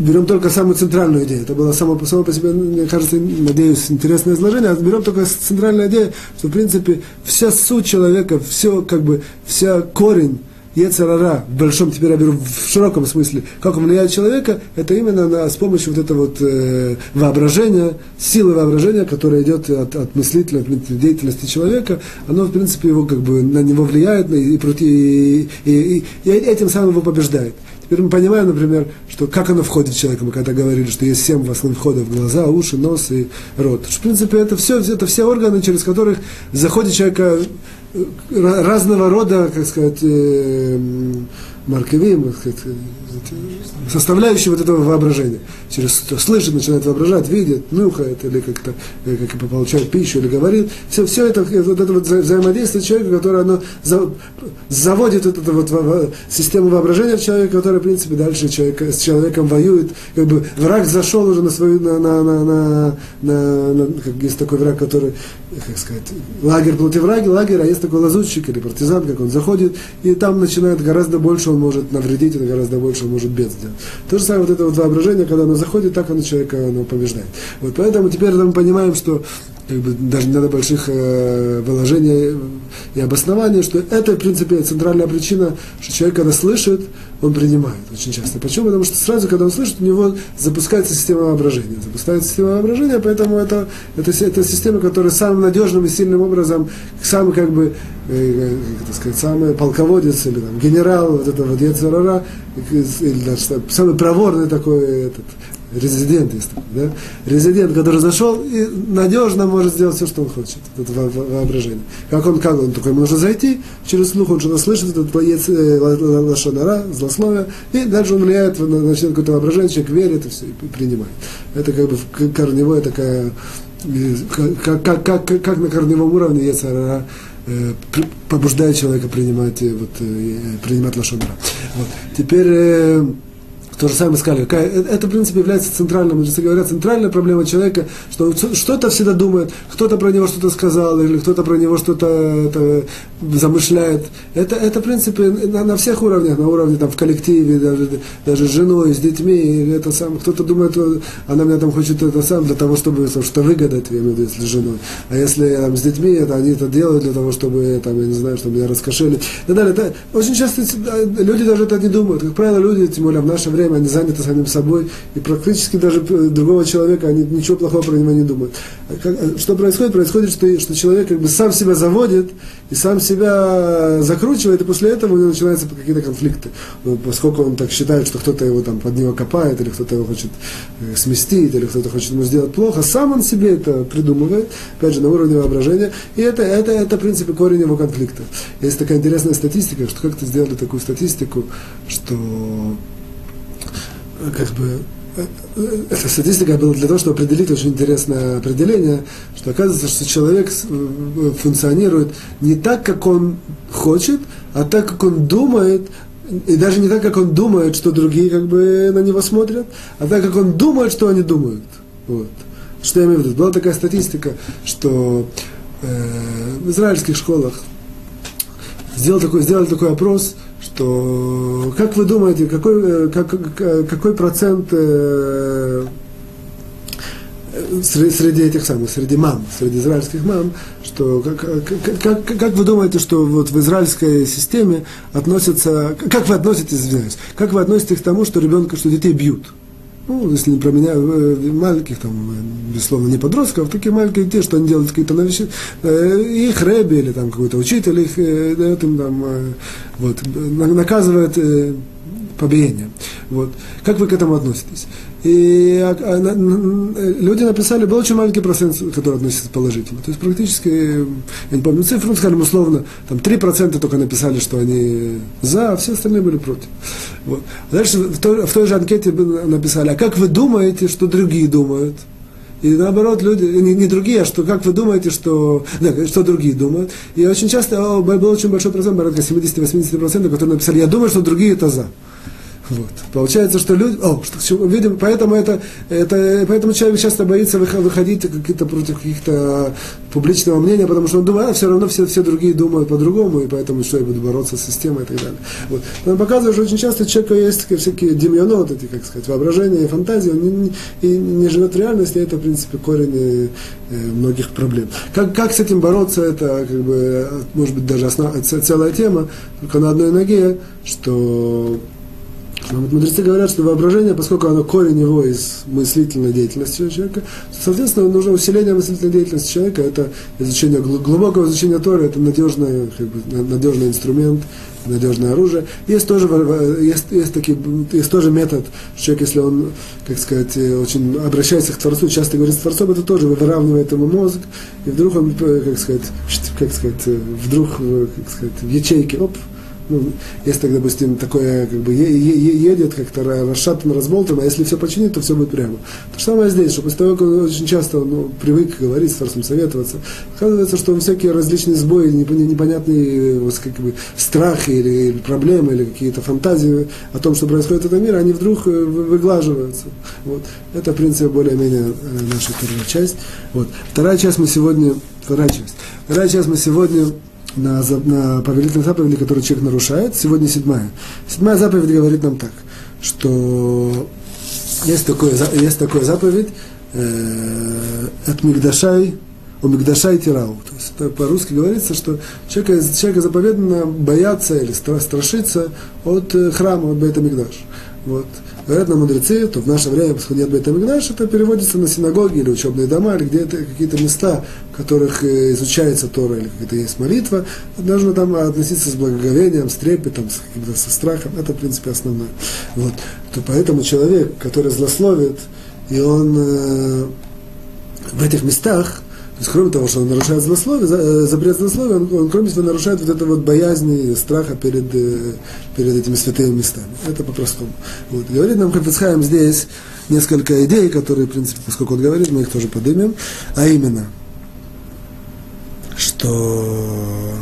берем только самую центральную идею. Это было само, само по себе, мне кажется, надеюсь, интересное изложение. А берем только центральную идею, что, в принципе, вся суть человека, все, как бы, вся корень Ецарара, в большом теперь я беру в широком смысле, как он влияет человека, это именно на, с помощью вот этого вот э, воображения, силы воображения, которая идет от, от мыслительной, деятельности человека, оно, в принципе, его как бы на него влияет и, и, и, и, и этим самым его побеждает. Теперь мы понимаем, например, что как оно входит в человека. Мы когда говорили, что есть семь основных входов в глаза, уши, нос и рот. В принципе, это все, это все органы, через которых заходит человека э, разного рода, как сказать, э, маркевим, составляющие вот этого воображения. Через слышит, начинает воображать, видит, нюхает, или как-то э, как получает пищу, или говорит. Все, все это, вот это вот взаимодействие человека, которое оно заводит вот эту вот систему воображения человека, которая, в принципе, дальше человек, с человеком воюет. Как бы враг зашел уже на свою, на, на, на, на, на, на как есть такой враг, который, как сказать, лагерь против врага, лагерь, а есть такой лазутчик или партизан, как он заходит, и там начинает гораздо больше он может навредить, это гораздо больше он может бед сделать. То же самое вот это вот воображение, когда оно заходит, так оно человека оно побеждает. Вот поэтому теперь мы понимаем, что как бы, даже не надо больших э, вложений и обоснований, что это, в принципе, центральная причина, что человек, когда слышит, он принимает очень часто. Почему? Потому что сразу, когда он слышит, у него запускается система воображения. Запускается система воображения, поэтому это, это, это система, которая самым надежным и сильным образом, самый, как бы, э, как это сказать, самый полководец или там, генерал вот этого вот Ецерара, или даже самый проворный такой этот, резидент есть такой, да? Резидент, который зашел и надежно может сделать все, что он хочет. Это воображение. Как он, как он, только ему нужно зайти, через слух он что-то слышит, этот боец э, лошадара, злословие, и дальше он влияет на, на какое-то воображение, человек верит и все, и принимает. Это как бы корневая такая, э, как, как, как, как на корневом уровне Ецарара э, побуждает человека принимать, вот, принимать лошадара. Вот. Теперь то же самое сказали. Это, в принципе, является центральным, мудрецы говорят, центральная проблема человека, что что-то всегда думает, кто-то про него что-то сказал, или кто-то про него что-то замышляет. Это, это, в принципе, на, на всех уровнях, на уровне там, в коллективе, даже, даже с женой, с детьми, это сам, кто-то думает, она меня там хочет это сам для того, чтобы что выгадать, я имею в виду, если с женой. А если там, с детьми, это они это делают для того, чтобы, там, я не знаю, чтобы меня раскошели. И так далее. Это, очень часто люди даже это не думают. Как правило, люди, тем более в наше время, они заняты самим собой, и практически даже другого человека, они ничего плохого про него не думают. А что происходит? Происходит, что, что человек как бы сам себя заводит, и сам себя закручивает, и после этого у него начинаются какие-то конфликты. Ну, поскольку он так считает, что кто-то его там под него копает, или кто-то его хочет э, сместить, или кто-то хочет ему сделать плохо, сам он себе это придумывает, опять же, на уровне воображения, и это, это, это, в принципе, корень его конфликта. Есть такая интересная статистика, что как-то сделали такую статистику, что э, как бы эта статистика была для того, чтобы определить очень интересное определение, что оказывается, что человек э, функционирует не так, как он хочет, а так, как он думает, и даже не так, как он думает, что другие как бы на него смотрят, а так, как он думает, что они думают. Вот. Что я имею в виду? Была такая статистика, что э, в израильских школах сделал такой, сделали такой опрос, что как вы думаете, какой, э, как, какой процент э, среди этих самых, среди мам, среди израильских мам, что как, как, как вы думаете, что вот в израильской системе относятся, как вы относитесь, извиняюсь, как вы относитесь к тому, что ребенка, что детей бьют? Ну, если не про меня, э, маленьких, там, безусловно, не подростков, а такие маленькие детей, что они делают какие-то вещи, э, их рэби или там какой-то учитель их э, дает им там, вот, наказывает побиение. Вот. Как вы к этому относитесь? И а, а, люди написали, был очень маленький процент, который относится положительно. То есть практически, я не помню цифру, скажем условно, там 3% только написали, что они за, а все остальные были против. Вот. Дальше в той, в той же анкете написали, а как вы думаете, что другие думают? И наоборот, люди, не, не другие, а что, как вы думаете, что, да, что другие думают. И очень часто был очень большой процент, порядка 70-80%, которые написали, я думаю, что другие это за. Вот. Получается, что люди, о, что, видим, поэтому это, это, поэтому человек часто боится выходить какие-то против каких-то публичного мнения, потому что он думает, а все равно все, все другие думают по-другому, и поэтому что я буду бороться с системой и так далее. Вот. Он показывает, что очень часто у человека есть всякие демьоноты, эти, как сказать, воображения и фантазии, он не, и не живет в реальности, и это, в принципе, корень э, многих проблем. Как, как с этим бороться, это, как бы, может быть, даже основ, целая тема, только на одной ноге, что но вот мудрецы говорят, что воображение, поскольку оно корень его из мыслительной деятельности человека, соответственно, нужно усиление мыслительной деятельности человека, это изучение, глубокого изучения Торы, это надежный, как бы, надежный инструмент, надежное оружие. Есть тоже, есть, есть, такие, есть тоже метод, что человек, если он, как сказать, очень обращается к Творцу, часто говорит с Творцом, это тоже выравнивает ему мозг, и вдруг он, как сказать, как сказать, вдруг, как сказать, в ячейке, оп, ну, если, так, допустим, такое как бы едет как-то расшатан, разболтан, а если все починит, то все будет прямо. То же самое здесь, что после того, как он очень часто ну, привык говорить с Творцом, советоваться, оказывается, что всякие различные сбои, непонятные как бы, страхи или, или проблемы, или какие-то фантазии о том, что происходит в этом мире, они вдруг э, выглаживаются. Вот. Это, в принципе, более-менее э, наша первая часть. Вот. Вторая часть мы сегодня, вторая часть. Вторая часть мы сегодня на, на повелительной заповеди, которую человек нарушает. Сегодня седьмая. Седьмая заповедь говорит нам так, что есть такое, есть такое заповедь э, от Мигдашай, у Мигдашай Тирау. То есть это по-русски говорится, что человека, человека заповедано бояться или страшиться от э, храма, от Бейта Мигдаш. Вот. Говорят нам мудрецы, то в наше время, поскольку нет Бейтамигдаш, это переводится на синагоги или учебные дома, или где-то какие-то места, в которых э, изучается Тора, или какая-то есть молитва, должно там относиться с благоговением, с трепетом, с, со страхом, это, в принципе, основное. Вот. То поэтому человек, который злословит, и он э, в этих местах, есть, кроме того, что он нарушает злословие, э, запрет злословия, он, он, кроме того, нарушает вот это вот боязнь и страха перед, э, перед этими святыми местами. Это по-простому. Вот. Говорит нам Хафицхайм здесь несколько идей, которые, в принципе, поскольку он говорит, мы их тоже поднимем, а именно, что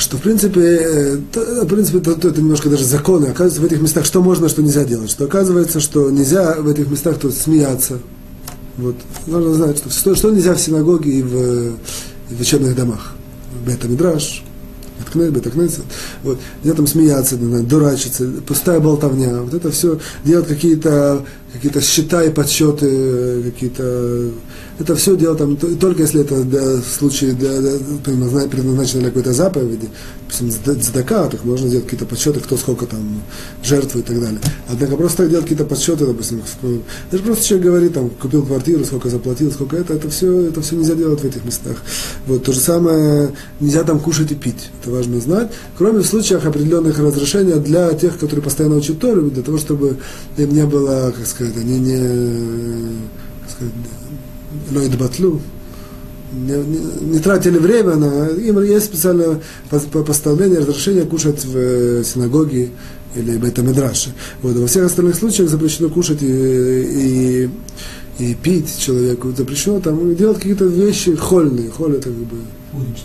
что в принципе, э, в принципе это, это немножко даже законы. Оказывается, в этих местах что можно, что нельзя делать. Что оказывается, что нельзя в этих местах то смеяться. Вот. Нужно знать, что, что, что нельзя в синагоге и в, и в учебных домах. Бета-мидраж, Бетакнесет, вот, где там смеяться, дурачиться, пустая болтовня, вот это все, делать какие-то какие счета и подсчеты, какие-то это все дело там, только если это в случае предназначено для какой-то заповеди, допустим, задака, так можно сделать какие-то подсчеты, кто сколько там жертв и так далее. Однако просто так делать какие-то подсчеты, допустим, даже просто человек говорит, там, купил квартиру, сколько заплатил, сколько это, это все, это все нельзя делать в этих местах. Вот, то же самое, нельзя там кушать и пить, это важно знать, кроме в случаях определенных разрешений для тех, которые постоянно учат Тору, для того, чтобы им не было, как сказать, они не, как сказать, Лоид Батлу, не, не, не тратили время, на, им есть специальное постановление, разрешение кушать в э, синагоге или бета-медраше. Вот, во всех остальных случаях запрещено кушать и, и, и пить человеку, запрещено там делать какие-то вещи хольные, холь это как бы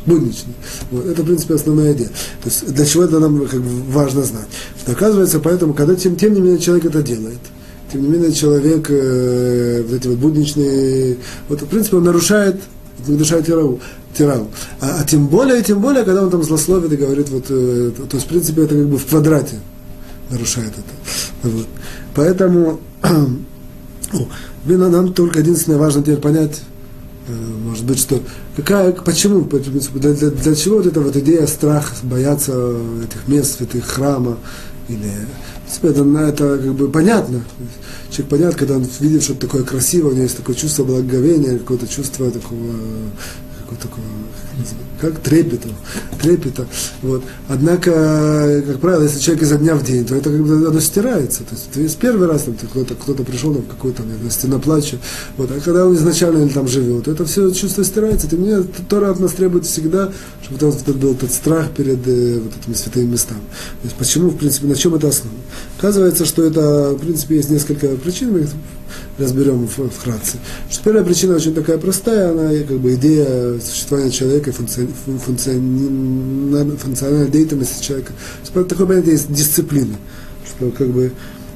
будничные. Вот, это, в принципе, основная идея. То есть, для чего это нам как бы, важно знать. Оказывается, поэтому, когда тем, тем не менее человек это делает, тем не менее человек, э, вот эти вот будничные, вот в принципе он нарушает, нарушает тирау, тирау. А, а тем более, тем более, когда он там злословит и говорит, вот, э, то есть в принципе это как бы в квадрате нарушает это. Вот. Поэтому нам, нам только единственное важно теперь понять, э, может быть, что какая, почему, для, для, для чего вот эта вот идея страх, бояться этих мест, этих храма, или это, это как бы понятно. Человек понятно, когда он видит что-то такое красивое, у него есть такое чувство благоговения, какое-то чувство такого, какого такого как трепета, трепета. Вот. Однако, как правило, если человек изо дня в день, то это как бы оно стирается. То есть, есть первый раз там, кто-то, кто-то пришел там какой-то на стена плача, вот, а когда он изначально там живет, это все чувство стирается. Тем не менее, Тора от нас требует всегда, чтобы этот был этот страх перед э, вот этими святыми местами. То есть почему, в принципе, на чем это основано? Оказывается, что это, в принципе, есть несколько причин, разберем вкратце. Что первая причина очень такая простая, она как бы идея существования человека, функци... функциональной деятельности человека. Такое понятие есть дисциплина, что как бы,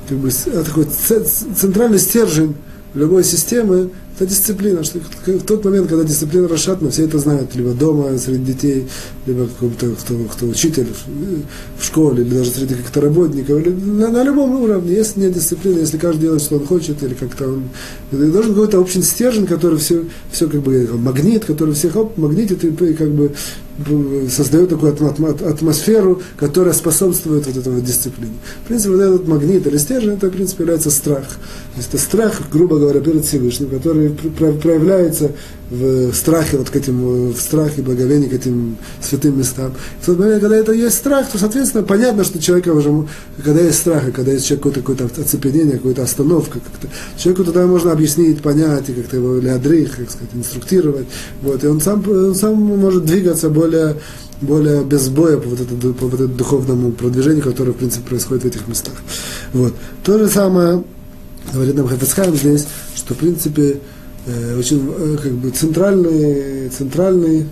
как бы такой центральный стержень любой системы это дисциплина. Что в тот момент, когда дисциплина расшатана, все это знают, либо дома, среди детей, либо кто, кто, кто учитель в школе, или даже среди каких-то работников, или на, на любом уровне. Если нет дисциплины, если каждый делает, что он хочет, или как-то он... Должен какой-то общий стержень, который все, все как бы магнит, который всех оп, магнитит и как бы создает такую атмосферу, которая способствует вот вот дисциплине. В принципе, вот этот магнит или стержень, это, в принципе, является страх. То есть это страх, грубо говоря, перед Всевышним, который проявляется в страхе, вот к этим, в страхе, благовении к этим святым местам. В тот момент, когда это есть страх, то, соответственно, понятно, что человека уже, когда есть страх, и когда есть человек какое-то, оцепенение, какая-то остановка, как-то, человеку тогда можно объяснить, понять, и как-то его леадрих, как сказать, инструктировать, вот, и он сам, он сам может двигаться более более без боя по вот, этому, по вот этому духовному продвижению, которое, в принципе, происходит в этих местах. Вот. То же самое говорит нам Хафицхайм здесь, что, в принципе, очень э, как бы центральный, центральный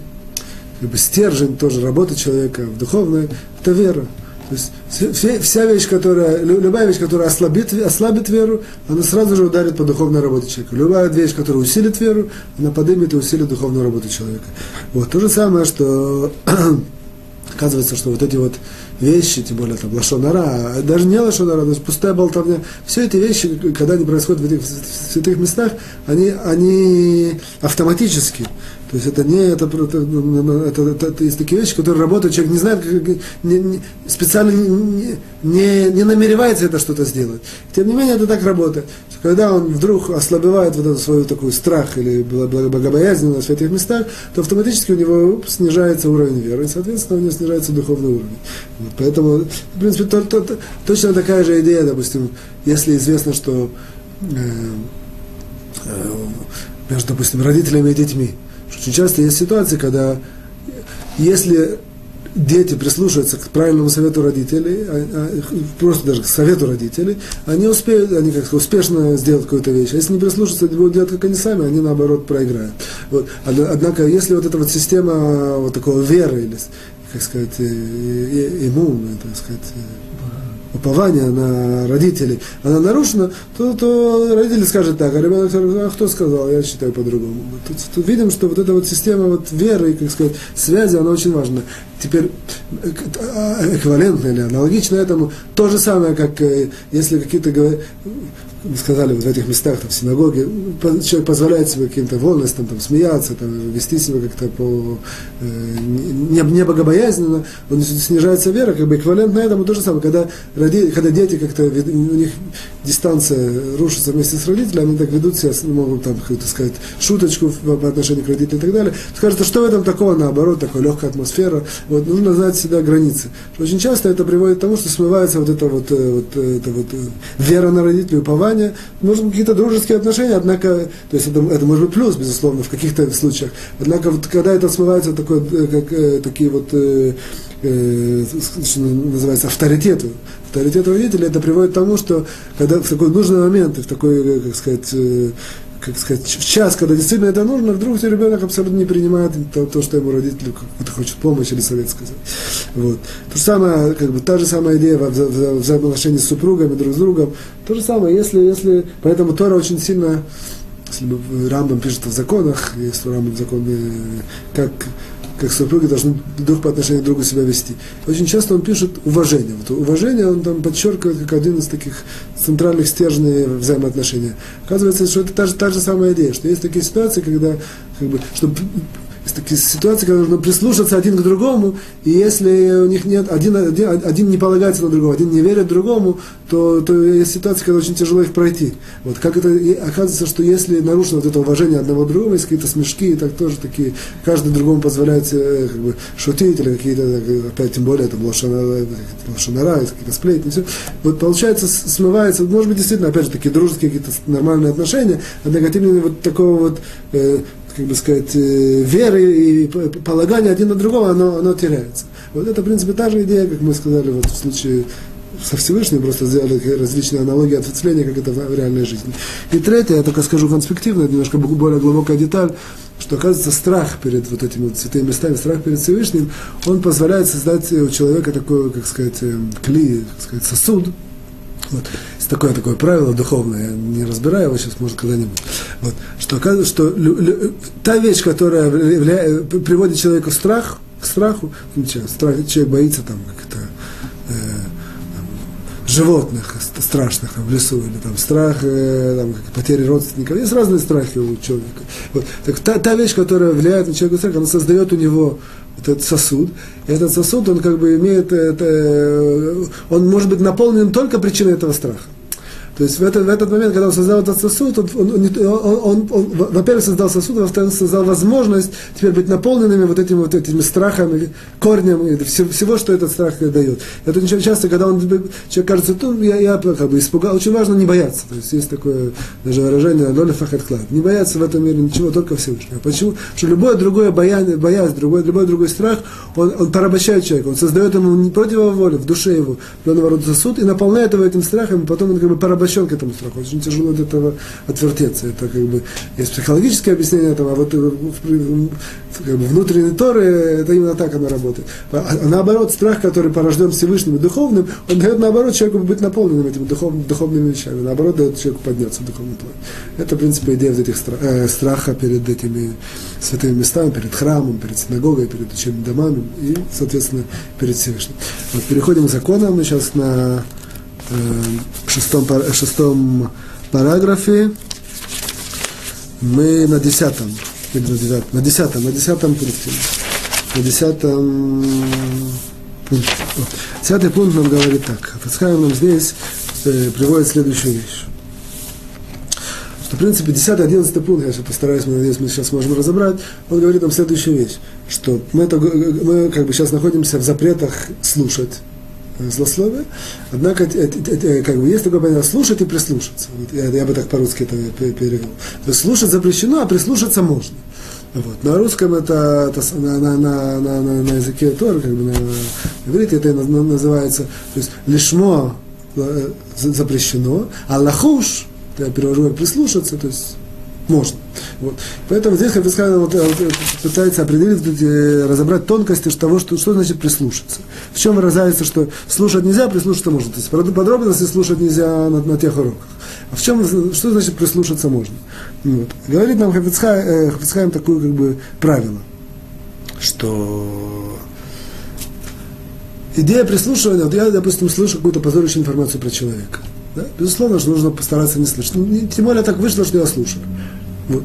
как бы стержень тоже работы человека в духовной, это вера. То есть вся вещь, которая, любая вещь, которая ослабит, ослабит веру, она сразу же ударит по духовной работе человека. Любая вещь, которая усилит веру, она поднимет и усилит духовную работу человека. Вот то же самое, что оказывается, что вот эти вот вещи, тем более там лошонара, даже не лошонара, есть пустая болтовня, все эти вещи, когда они происходят в этих святых местах, они, они автоматически, то есть это не это, это, это, это, это есть такие вещи, которые работают, человек не знает, как, не, не, специально не, не, не намеревается это что-то сделать. Тем не менее, это так работает. Когда он вдруг ослабевает вот этот свой такой страх или богобоязнь на святых местах, то автоматически у него снижается уровень веры, и, соответственно, у него снижается духовный уровень. Вот, поэтому, в принципе, то, то, то, точно такая же идея, допустим, если известно, что э, э, между, допустим, родителями и детьми, очень часто есть ситуации, когда если дети прислушиваются к правильному совету родителей, а, а, просто даже к совету родителей, они успеют, они как успешно сделать какую-то вещь. А если не прислушиваются, будут делать как они сами, они наоборот проиграют. Вот. Однако, если вот эта вот система вот такого веры или как сказать, ему, так сказать, упование на родителей, она нарушена, то, то родители скажут так, а ребенок скажет, а кто сказал, я считаю по-другому. Тут, тут видим, что вот эта вот система вот веры, как сказать, связи, она очень важна. Теперь эквивалентно или аналогично этому, то же самое, как если какие-то сказали, вот в этих местах, там, в синагоге, человек позволяет себе каким-то вольностям, там, смеяться, там, вести себя как-то по, э, не, не он снижается вера, как бы эквивалентно этому то же самое, когда, роди, когда дети как-то, у них дистанция рушится вместе с родителями, они так ведут себя, могут там, как сказать, шуточку по отношению к родителям и так далее, то кажется, что в этом такого, наоборот, такая легкая атмосфера, вот, нужно знать всегда границы. Очень часто это приводит к тому, что смывается вот эта вот, э, вот, это вот э, вера на родителей, упование, может быть, какие-то дружеские отношения, однако, то есть это, это может быть плюс, безусловно, в каких-то случаях. Однако, вот, когда это смывается такой, э, как, э, такие вот, э, э, что называется, авторитеты, авторитет родителей, это приводит к тому, что когда в такой нужный момент, в такой, э, как сказать, э, как сказать, в час, когда действительно это нужно, вдруг ребенок абсолютно не принимает то, то что ему родитель какую-то хочет помощь или совет сказать. Вот. То же самое, как бы, та же самая идея в, в, в взаимоотношении с супругами, друг с другом. То же самое, если, если, поэтому Тора очень сильно, если Рамбам пишет в законах, если Рамбам законы, как как супруги должны друг по отношению к другу себя вести. Очень часто он пишет уважение. Вот уважение он там подчеркивает как один из таких центральных стержней взаимоотношения. Оказывается, что это та же, та же самая идея, что есть такие ситуации, когда, как бы, чтобы такие ситуации, когда нужно прислушаться один к другому, и если у них нет, один, один, один не полагается на другого, один не верит другому, то, то есть ситуации, когда очень тяжело их пройти. Вот как это, и оказывается, что если нарушено вот это уважение одного другого, есть какие-то смешки, и так тоже такие, каждый другому позволяет э, как бы, шутить, или какие-то, опять тем более, там, лошанара, лошанара какие-то сплетни, все. Вот получается, смывается, может быть, действительно, опять же, такие дружеские какие-то нормальные отношения, однако тем не менее вот такого вот э, как бы сказать, э, веры и полагания один на другого, оно, оно теряется. Вот это, в принципе, та же идея, как мы сказали вот в случае со Всевышним, просто сделали различные аналогии ответвления, как это в реальной жизни. И третье, я только скажу конспективно, это немножко более глубокая деталь, что, оказывается, страх перед вот этими вот святыми местами, страх перед Всевышним, он позволяет создать у человека такой, как сказать, э, кли, как сказать, сосуд, вот. Есть такое, такое правило духовное, я не разбираю его сейчас, может, когда-нибудь. Вот. Что оказывается, что лю, лю, та вещь, которая явля, приводит человека в страх, к страху, ну, страх, человек боится там как-то э, животных страшных там, в лесу, или там страх э, там, потери родственников. Есть разные страхи у человека. Вот. Так та, та вещь, которая влияет на человека страх, она создает у него этот сосуд. И этот сосуд, он как бы имеет, это, он может быть наполнен только причиной этого страха. То есть в этот, в этот момент, когда он создал этот сосуд, он, он, он, он, он во-первых, создал сосуд, во-вторых, создал возможность теперь быть наполненными вот этими, вот этими страхами, корнем, всего, что этот страх дает. Это очень часто, когда он, человек кажется, ну, я, я как бы испугал, очень важно не бояться. То есть есть такое даже выражение «лоля фахат клад». Не бояться в этом мире ничего, только Всевышнего. Почему? Потому что любое другое боязнь, боязнь другой, любой другой страх, он, он порабощает человека, он создает ему не против его воли, в душе его, определенного рода сосуд, и наполняет его этим страхом, и потом он как бы порабощает порабощен к этому страху. Очень тяжело от этого отвертеться. Это как бы есть психологическое объяснение этого, а вот э, как бы, внутренней Торы, это именно так оно работает. А, а наоборот, страх, который порожден Всевышним и духовным, он дает наоборот человеку быть наполненным этими духовными, духовными вещами. Наоборот, дает человеку подняться в духовный план. Это, в принципе, идея вот этих страх, э, страха перед этими святыми местами, перед храмом, перед синагогой, перед учебными домами и, соответственно, перед Всевышним. Вот переходим к законам. Мы сейчас на в шестом, шестом параграфе. Мы на десятом, на девятом, на десятом, на десятом пункте. На десятом пункте. Десятый пункт нам говорит так. Пасхайм нам здесь э, приводит следующую вещь. Что, в принципе, 10-11 пункт, я сейчас постараюсь, мы надеюсь, мы сейчас сможем разобрать, он говорит нам следующую вещь, что мы, это, мы как бы сейчас находимся в запретах слушать, злословие. Однако, как бы, есть такое понятие, слушать и прислушаться. Вот, я, я бы так по-русски это перевел. То есть слушать запрещено, а прислушаться можно. Вот. На русском это, это на, на, на, на, на, языке тоже, как бы на, на иврите это называется, то есть лишмо э, запрещено, а лахуш, я перевожу как прислушаться, то есть Можно. Вот. Поэтому здесь Хафицхайм вот, вот, пытается определить, разобрать тонкости того, что, что значит прислушаться. В чем выражается, что слушать нельзя, прислушаться можно. То есть подробности слушать нельзя на, на тех уроках. А в чем, что значит прислушаться можно? Вот. Говорит нам Хафицхайм, Хафицхайм такое как бы правило, что идея прислушивания, вот я, допустим, слышу какую-то позорящую информацию про человека. Да? Безусловно, что нужно постараться не слышать. Ну, тем более так вышло, что я слушаю. Вот.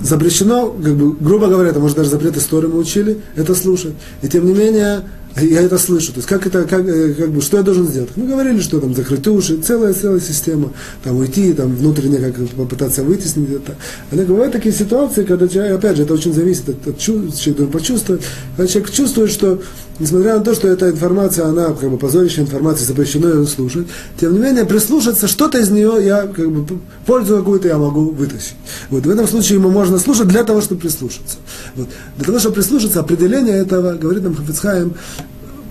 Запрещено, как бы, грубо говоря, это может даже запрет истории мы учили, это слушать. И тем не менее, я это слышу. То есть как это, как, э, как бы, что я должен сделать? Мы говорили, что там закрыть уши, целая, целая система, там уйти, там внутренне как попытаться вытеснить это. Но бывают такие ситуации, когда человек, опять же, это очень зависит от, от чувств, человек почувствовать, когда человек чувствует, что несмотря на то, что эта информация, она как бы позорящая информация, запрещено ее слушать, тем не менее прислушаться, что-то из нее я как бы пользу какую-то я могу вытащить. Вот в этом случае ему можно слушать для того, чтобы прислушаться. Вот. Для того, чтобы прислушаться, определение этого, говорит нам Хафицхайм,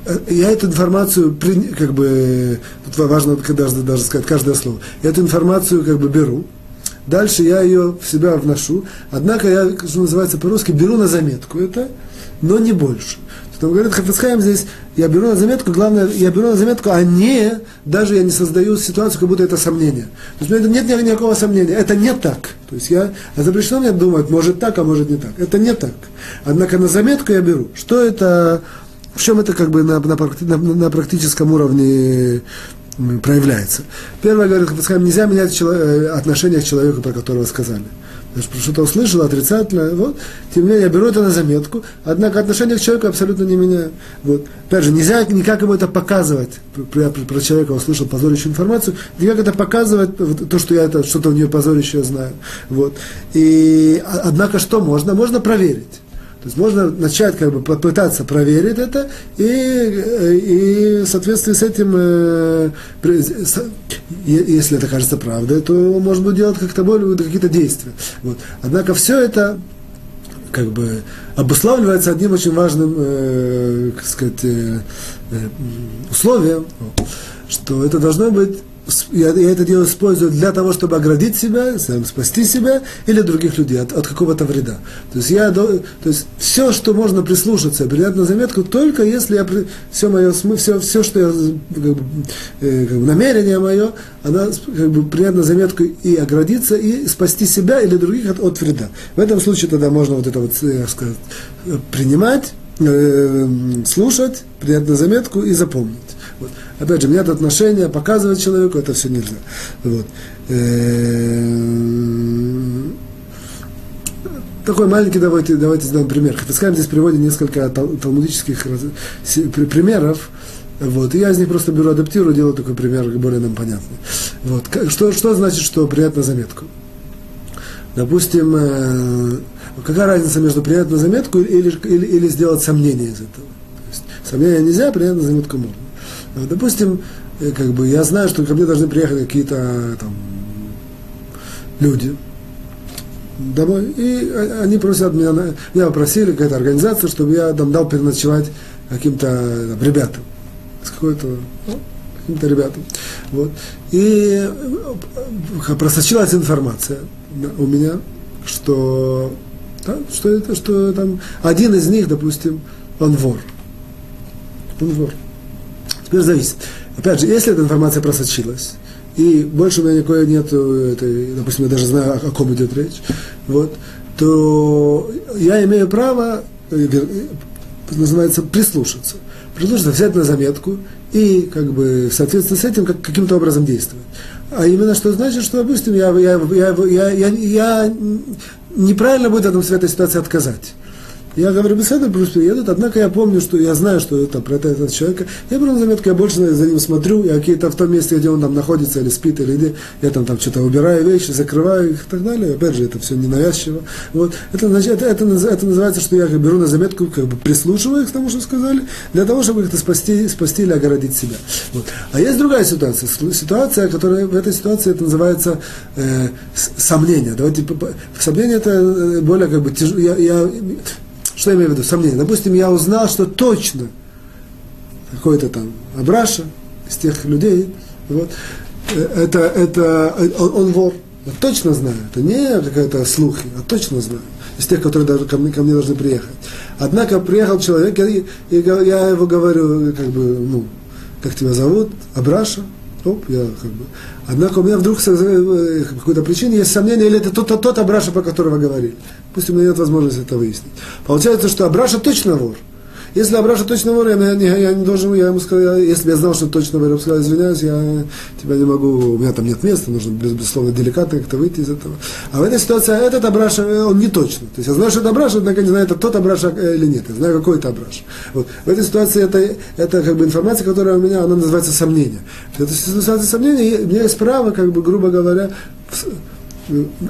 э, я эту информацию, как бы, тут важно когда, даже сказать каждое слово, я эту информацию как бы беру, дальше я ее в себя вношу, однако я, что называется по-русски, беру на заметку это, но не больше. Что говорит Хафицхайм здесь, я беру на заметку, главное, я беру на заметку, а не, даже я не создаю ситуацию, как будто это сомнение. То есть у меня нет никакого сомнения, это не так. То есть я, а запрещено мне думать, может так, а может не так. Это не так. Однако на заметку я беру. Что это, в чем это как бы на, на, на, на практическом уровне проявляется. Первое, говорит Хафицхайм, нельзя менять э, отношение к человеку, про которого сказали что-то услышал отрицательно, вот, тем не менее, я беру это на заметку, однако отношение к человеку абсолютно не меняю. Вот. Опять же, нельзя никак ему это показывать, я про человека услышал позорящую информацию, никак это показывать, то, что я это, что-то в нее позорящее знаю. Вот. И, а, однако, что можно? Можно проверить. То есть можно начать как бы попытаться проверить это и, и в соответствии с этим, э, если это кажется правдой, то можно будет делать как-то более какие-то действия. Вот. Однако все это как бы обуславливается одним очень важным, э, сказать, э, э условием, что это должно быть я, я это дело использую для того, чтобы оградить себя, спасти себя или других людей от, от какого-то вреда. То есть, я, то есть все, что можно прислушаться, принять на заметку, только если я, все, мое, все, все что я, как бы, э, как бы, намерение мое, она как бы, принять на заметку и оградиться, и спасти себя или других от, от вреда. В этом случае тогда можно вот это вот, я э, сказать, принимать, э, слушать, принять на заметку и запомнить. Вот. Опять же, менять отношения, показывать человеку, это все нельзя. Вот. Эм, такой маленький, давайте, давайте сделаем пример. Хафицхайм здесь приводит несколько талмудических примеров, вот, и я из них просто беру, адаптирую, делаю такой пример, более нам понятный. Вот. Что, что значит, что приятно заметку? Допустим, э, какая разница между приятной заметку или, или, или сделать сомнение из этого? То есть, сомнения нельзя, приятно заметку можно. Э, допустим, э, как бы я знаю, что ко мне должны приехать какие-то там люди домой, и они просят меня, меня попросили, какая-то организация, чтобы я там дал переночевать каким-то там, ребятам, с какой-то, ну, каким-то ребятам. Вот. И э, просочилась информация у меня, что, да, что это, что там один из них, допустим, он вор. Он вор. Теперь зависит. Опять же, если эта информация просочилась, и больше у меня никакой нет, этой, допустим, я даже знаю, о, ком идет речь, вот, то я имею право, э, называется, прислушаться. Прислушаться, взять на заметку и, как бы, в соответствии с этим, как, каким-то образом действовать. А именно что значит, что, допустим, я, я, я, я, я, я неправильно будет в этой ситуации отказать. Я говорю, беседы пусть приедут, однако я помню, что я знаю, что это про это, этот человека. Я беру на заметку, я больше за ним смотрю, я какие-то в том месте, где он там находится или спит, или где, я там, там что-то убираю вещи, закрываю их и так далее. Опять же, это все ненавязчиво. Вот. Это, это, это, это называется, что я беру на заметку, как бы прислушиваю к тому, что сказали, для того, чтобы их спасти, спасти или огородить себя. Вот. А есть другая ситуация. Ситуация, которая в этой ситуации это называется э, сомнение. Давайте, сомнение это э, более как бы тяж... я, я что я имею в виду? Сомнение. Допустим, я узнал, что точно какой-то там Абраша из тех людей, вот, э, это, это, он, он вор. Я точно знаю, это не какая-то слухи, а точно знаю. Из тех, которые даже ко мне, ко мне должны приехать. Однако приехал человек, и я его говорю, как бы, ну, как тебя зовут? Абраша? Оп, я как бы. Однако у меня вдруг по какой-то причине есть сомнение, или это тот, тот, тот Абраша, про которого говорили. Пусть у меня нет возможности это выяснить. Получается, что Абраша точно вор. Если Абраша точно вор, я, я, я не должен, я ему сказал, если бы я знал, что точно вор, я бы сказал, извиняюсь, я тебя не могу, у меня там нет места, нужно, безусловно, деликатно как-то выйти из этого. А в этой ситуации этот Абраша, он не точно. То есть я знаю, что это Абраша, однако не знаю, это тот Абраша или нет. Я знаю, какой это Абраша. Вот. В этой ситуации это, это как бы информация, которая у меня, она называется сомнение. В этой ситуации сомнения, у меня есть право, как бы, грубо говоря,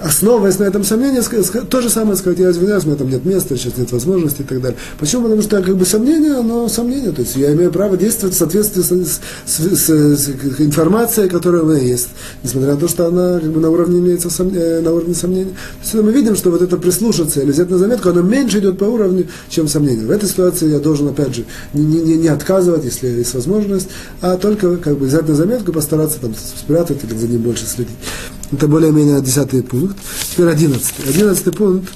основываясь на этом сомнении, то же самое сказать, я извиняюсь, у меня там нет места, сейчас нет возможности и так далее. Почему? Потому что как бы сомнение, оно сомнение, то есть я имею право действовать в соответствии с, с, с, с информацией, которая у меня есть, несмотря на то, что она как бы на уровне имеется сом, э, на уровне сомнения. То есть мы видим, что вот это прислушаться или взять на заметку, оно меньше идет по уровню, чем сомнение. В этой ситуации я должен, опять же, не, не, не отказывать, если есть возможность, а только как бы взять на заметку, постараться там спрятать или за ним больше следить. Это более-менее десятый пункт. Теперь одиннадцатый. Одиннадцатый пункт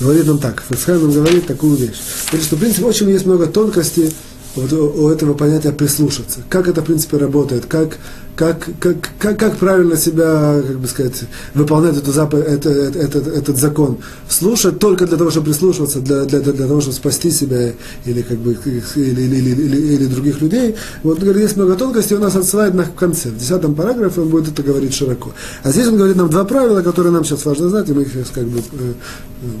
говорит нам так. Фасхайм нам говорит такую вещь. Говорит, что, в принципе, очень есть много тонкостей вот у этого понятия прислушаться. Как это, в принципе, работает, как, как, как, как, как правильно себя, как бы сказать, выполнять эту зап... это, это, этот, этот закон. Слушать только для того, чтобы прислушиваться, для, для, для, того, чтобы спасти себя или, как бы, или, или, или, или, или других людей. Вот, говорит, есть много тонкостей, он нас отсылает на конце. В десятом параграфе он будет это говорить широко. А здесь он говорит нам два правила, которые нам сейчас важно знать, и мы их как бы э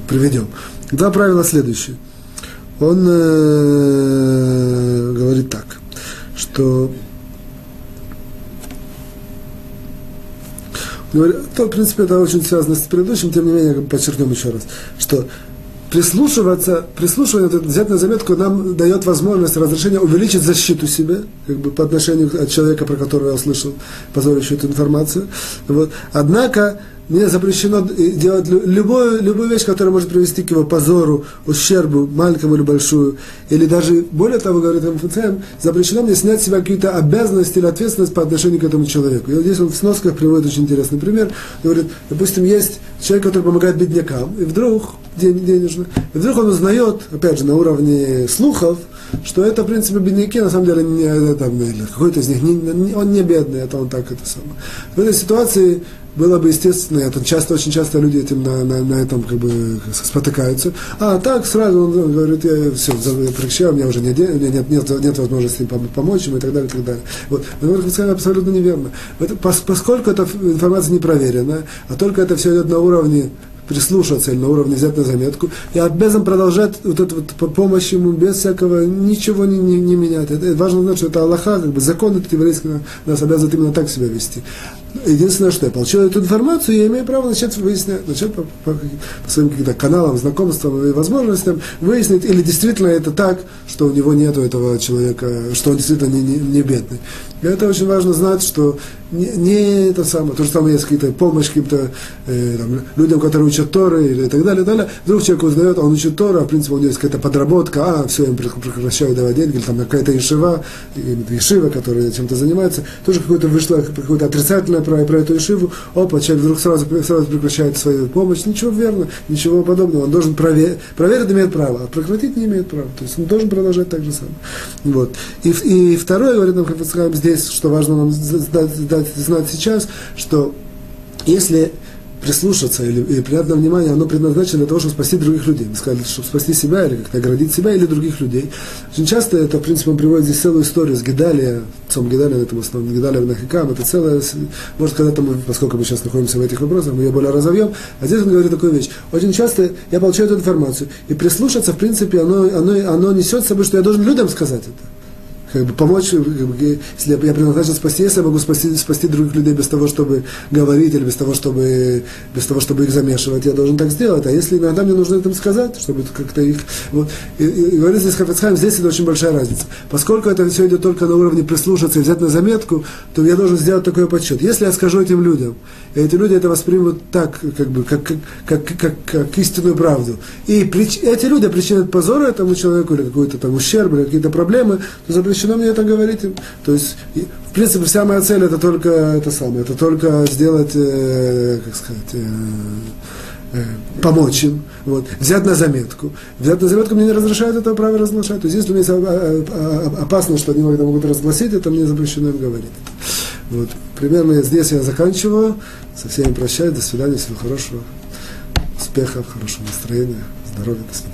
приведем. Два правила следующие – он э, говорит так, что то, в принципе, это очень связано с предыдущим, тем не менее, подчеркнем еще раз, что прислушиваться, прислушивание, взять на заметку, нам дает возможность разрешения увеличить защиту себе, как бы по отношению от человека, про которого я услышал позорящую эту информацию. Вот. Однако, мне запрещено делать любую, любую вещь, которая может привести к его позору, ущербу, маленькому или большую. Или даже, более того, говорит Рамфуцаем, запрещено мне снять с себя какие-то обязанности или ответственность по отношению к этому человеку. И вот здесь он в сносках приводит очень интересный пример. Говорит, допустим, есть человек, который помогает беднякам, и вдруг, день, денежно, и вдруг он узнает, опять же, на уровне слухов, что это, в принципе, бедняки, на самом деле, не, там, какой-то из них, не, он не бедный, это он так это самое. В этой ситуации было бы естественно, это часто, очень часто люди этим на, на, на этом как бы спотыкаются. А так сразу он говорит, я все, прекращаю, у меня уже меня нет, нет, нет возможности помочь ему и так далее, и так далее. Вот. Но вы сказали абсолютно неверно. Это, поскольку эта информация не проверена, а только это все идет на уровне прислушаться или на уровне взять на заметку, я обязан продолжать вот эту вот помощь ему без всякого, ничего не, не, не менять. Это, важно знать, что это Аллаха, как бы закон этот еврейский нас обязывает именно так себя вести. Единственное, что я получил эту информацию, я имею право начать выяснять, начать по, по, по своим каким-то каналам, знакомствам и возможностям выяснить, или действительно это так, что у него нет этого человека, что он действительно не, не, не бедный. И это очень важно знать, что не, не это самое, то же самое есть какие-то помощь каким-то э, там, людям, которые учат Торы или так далее, далее. Вдруг человек узнает, он учит Торы, а в принципе у него есть какая-то подработка, а, все, им прекращают давать деньги, или там какая-то ешива, ешива, которая чем-то занимается, тоже какое-то вышло, какое-то отрицательное про, про эту ешиву, опа, человек вдруг сразу, сразу прекращает свою помощь, ничего верно, ничего подобного, он должен проверить, проверить имеет право, а прекратить не имеет права, то есть он должен продолжать так же самое. Вот. И, и второе, говорит нам Хафицхайм здесь, что важно нам знать, сейчас, что если прислушаться или, или принять внимание, оно предназначено для того, чтобы спасти других людей. Мы сказали, чтобы спасти себя или как-то оградить себя или других людей. Очень часто это, в принципе, он приводит здесь целую историю с Гедалия, отцом Гедалия, на этом основном Гедалия Нахикам. Это целая, может, когда-то мы, поскольку мы сейчас находимся в этих вопросах, мы ее более разовьем. А здесь он говорит такую вещь. Очень часто я получаю эту информацию, и прислушаться, в принципе, оно, оно, оно несет с собой, что я должен людям сказать это как бы помочь, как бы, если я предназначен спасти, если я могу спасти, спасти других людей без того, чтобы говорить или без того, чтобы, без того, чтобы их замешивать, я должен так сделать. А если иногда мне нужно это сказать, чтобы как-то их... Вот. И, и, и говорит здесь Хафецхайм, здесь это очень большая разница. Поскольку это все идет только на уровне прислушаться и взять на заметку, то я должен сделать такой подсчет. Если я скажу этим людям, и эти люди это воспримут так, как бы, как, как, как, как, как истинную правду, и прич, эти люди причинят позор этому человеку или какой-то там ущерб, или какие-то проблемы, то запрещено запрещено мне это говорить. То есть, в принципе, вся моя цель это только это самое, это только сделать, э, как сказать, э, э, помочь им, вот, взять на заметку. Взять на заметку мне не разрешают это право разглашать. То есть, если у меня есть а, а, опасность, что они это могут разгласить, это мне запрещено им говорить. Вот. Примерно здесь я заканчиваю. Со всеми прощаюсь. До свидания. Всего хорошего. Успехов, хорошего настроения, здоровья. До свидания.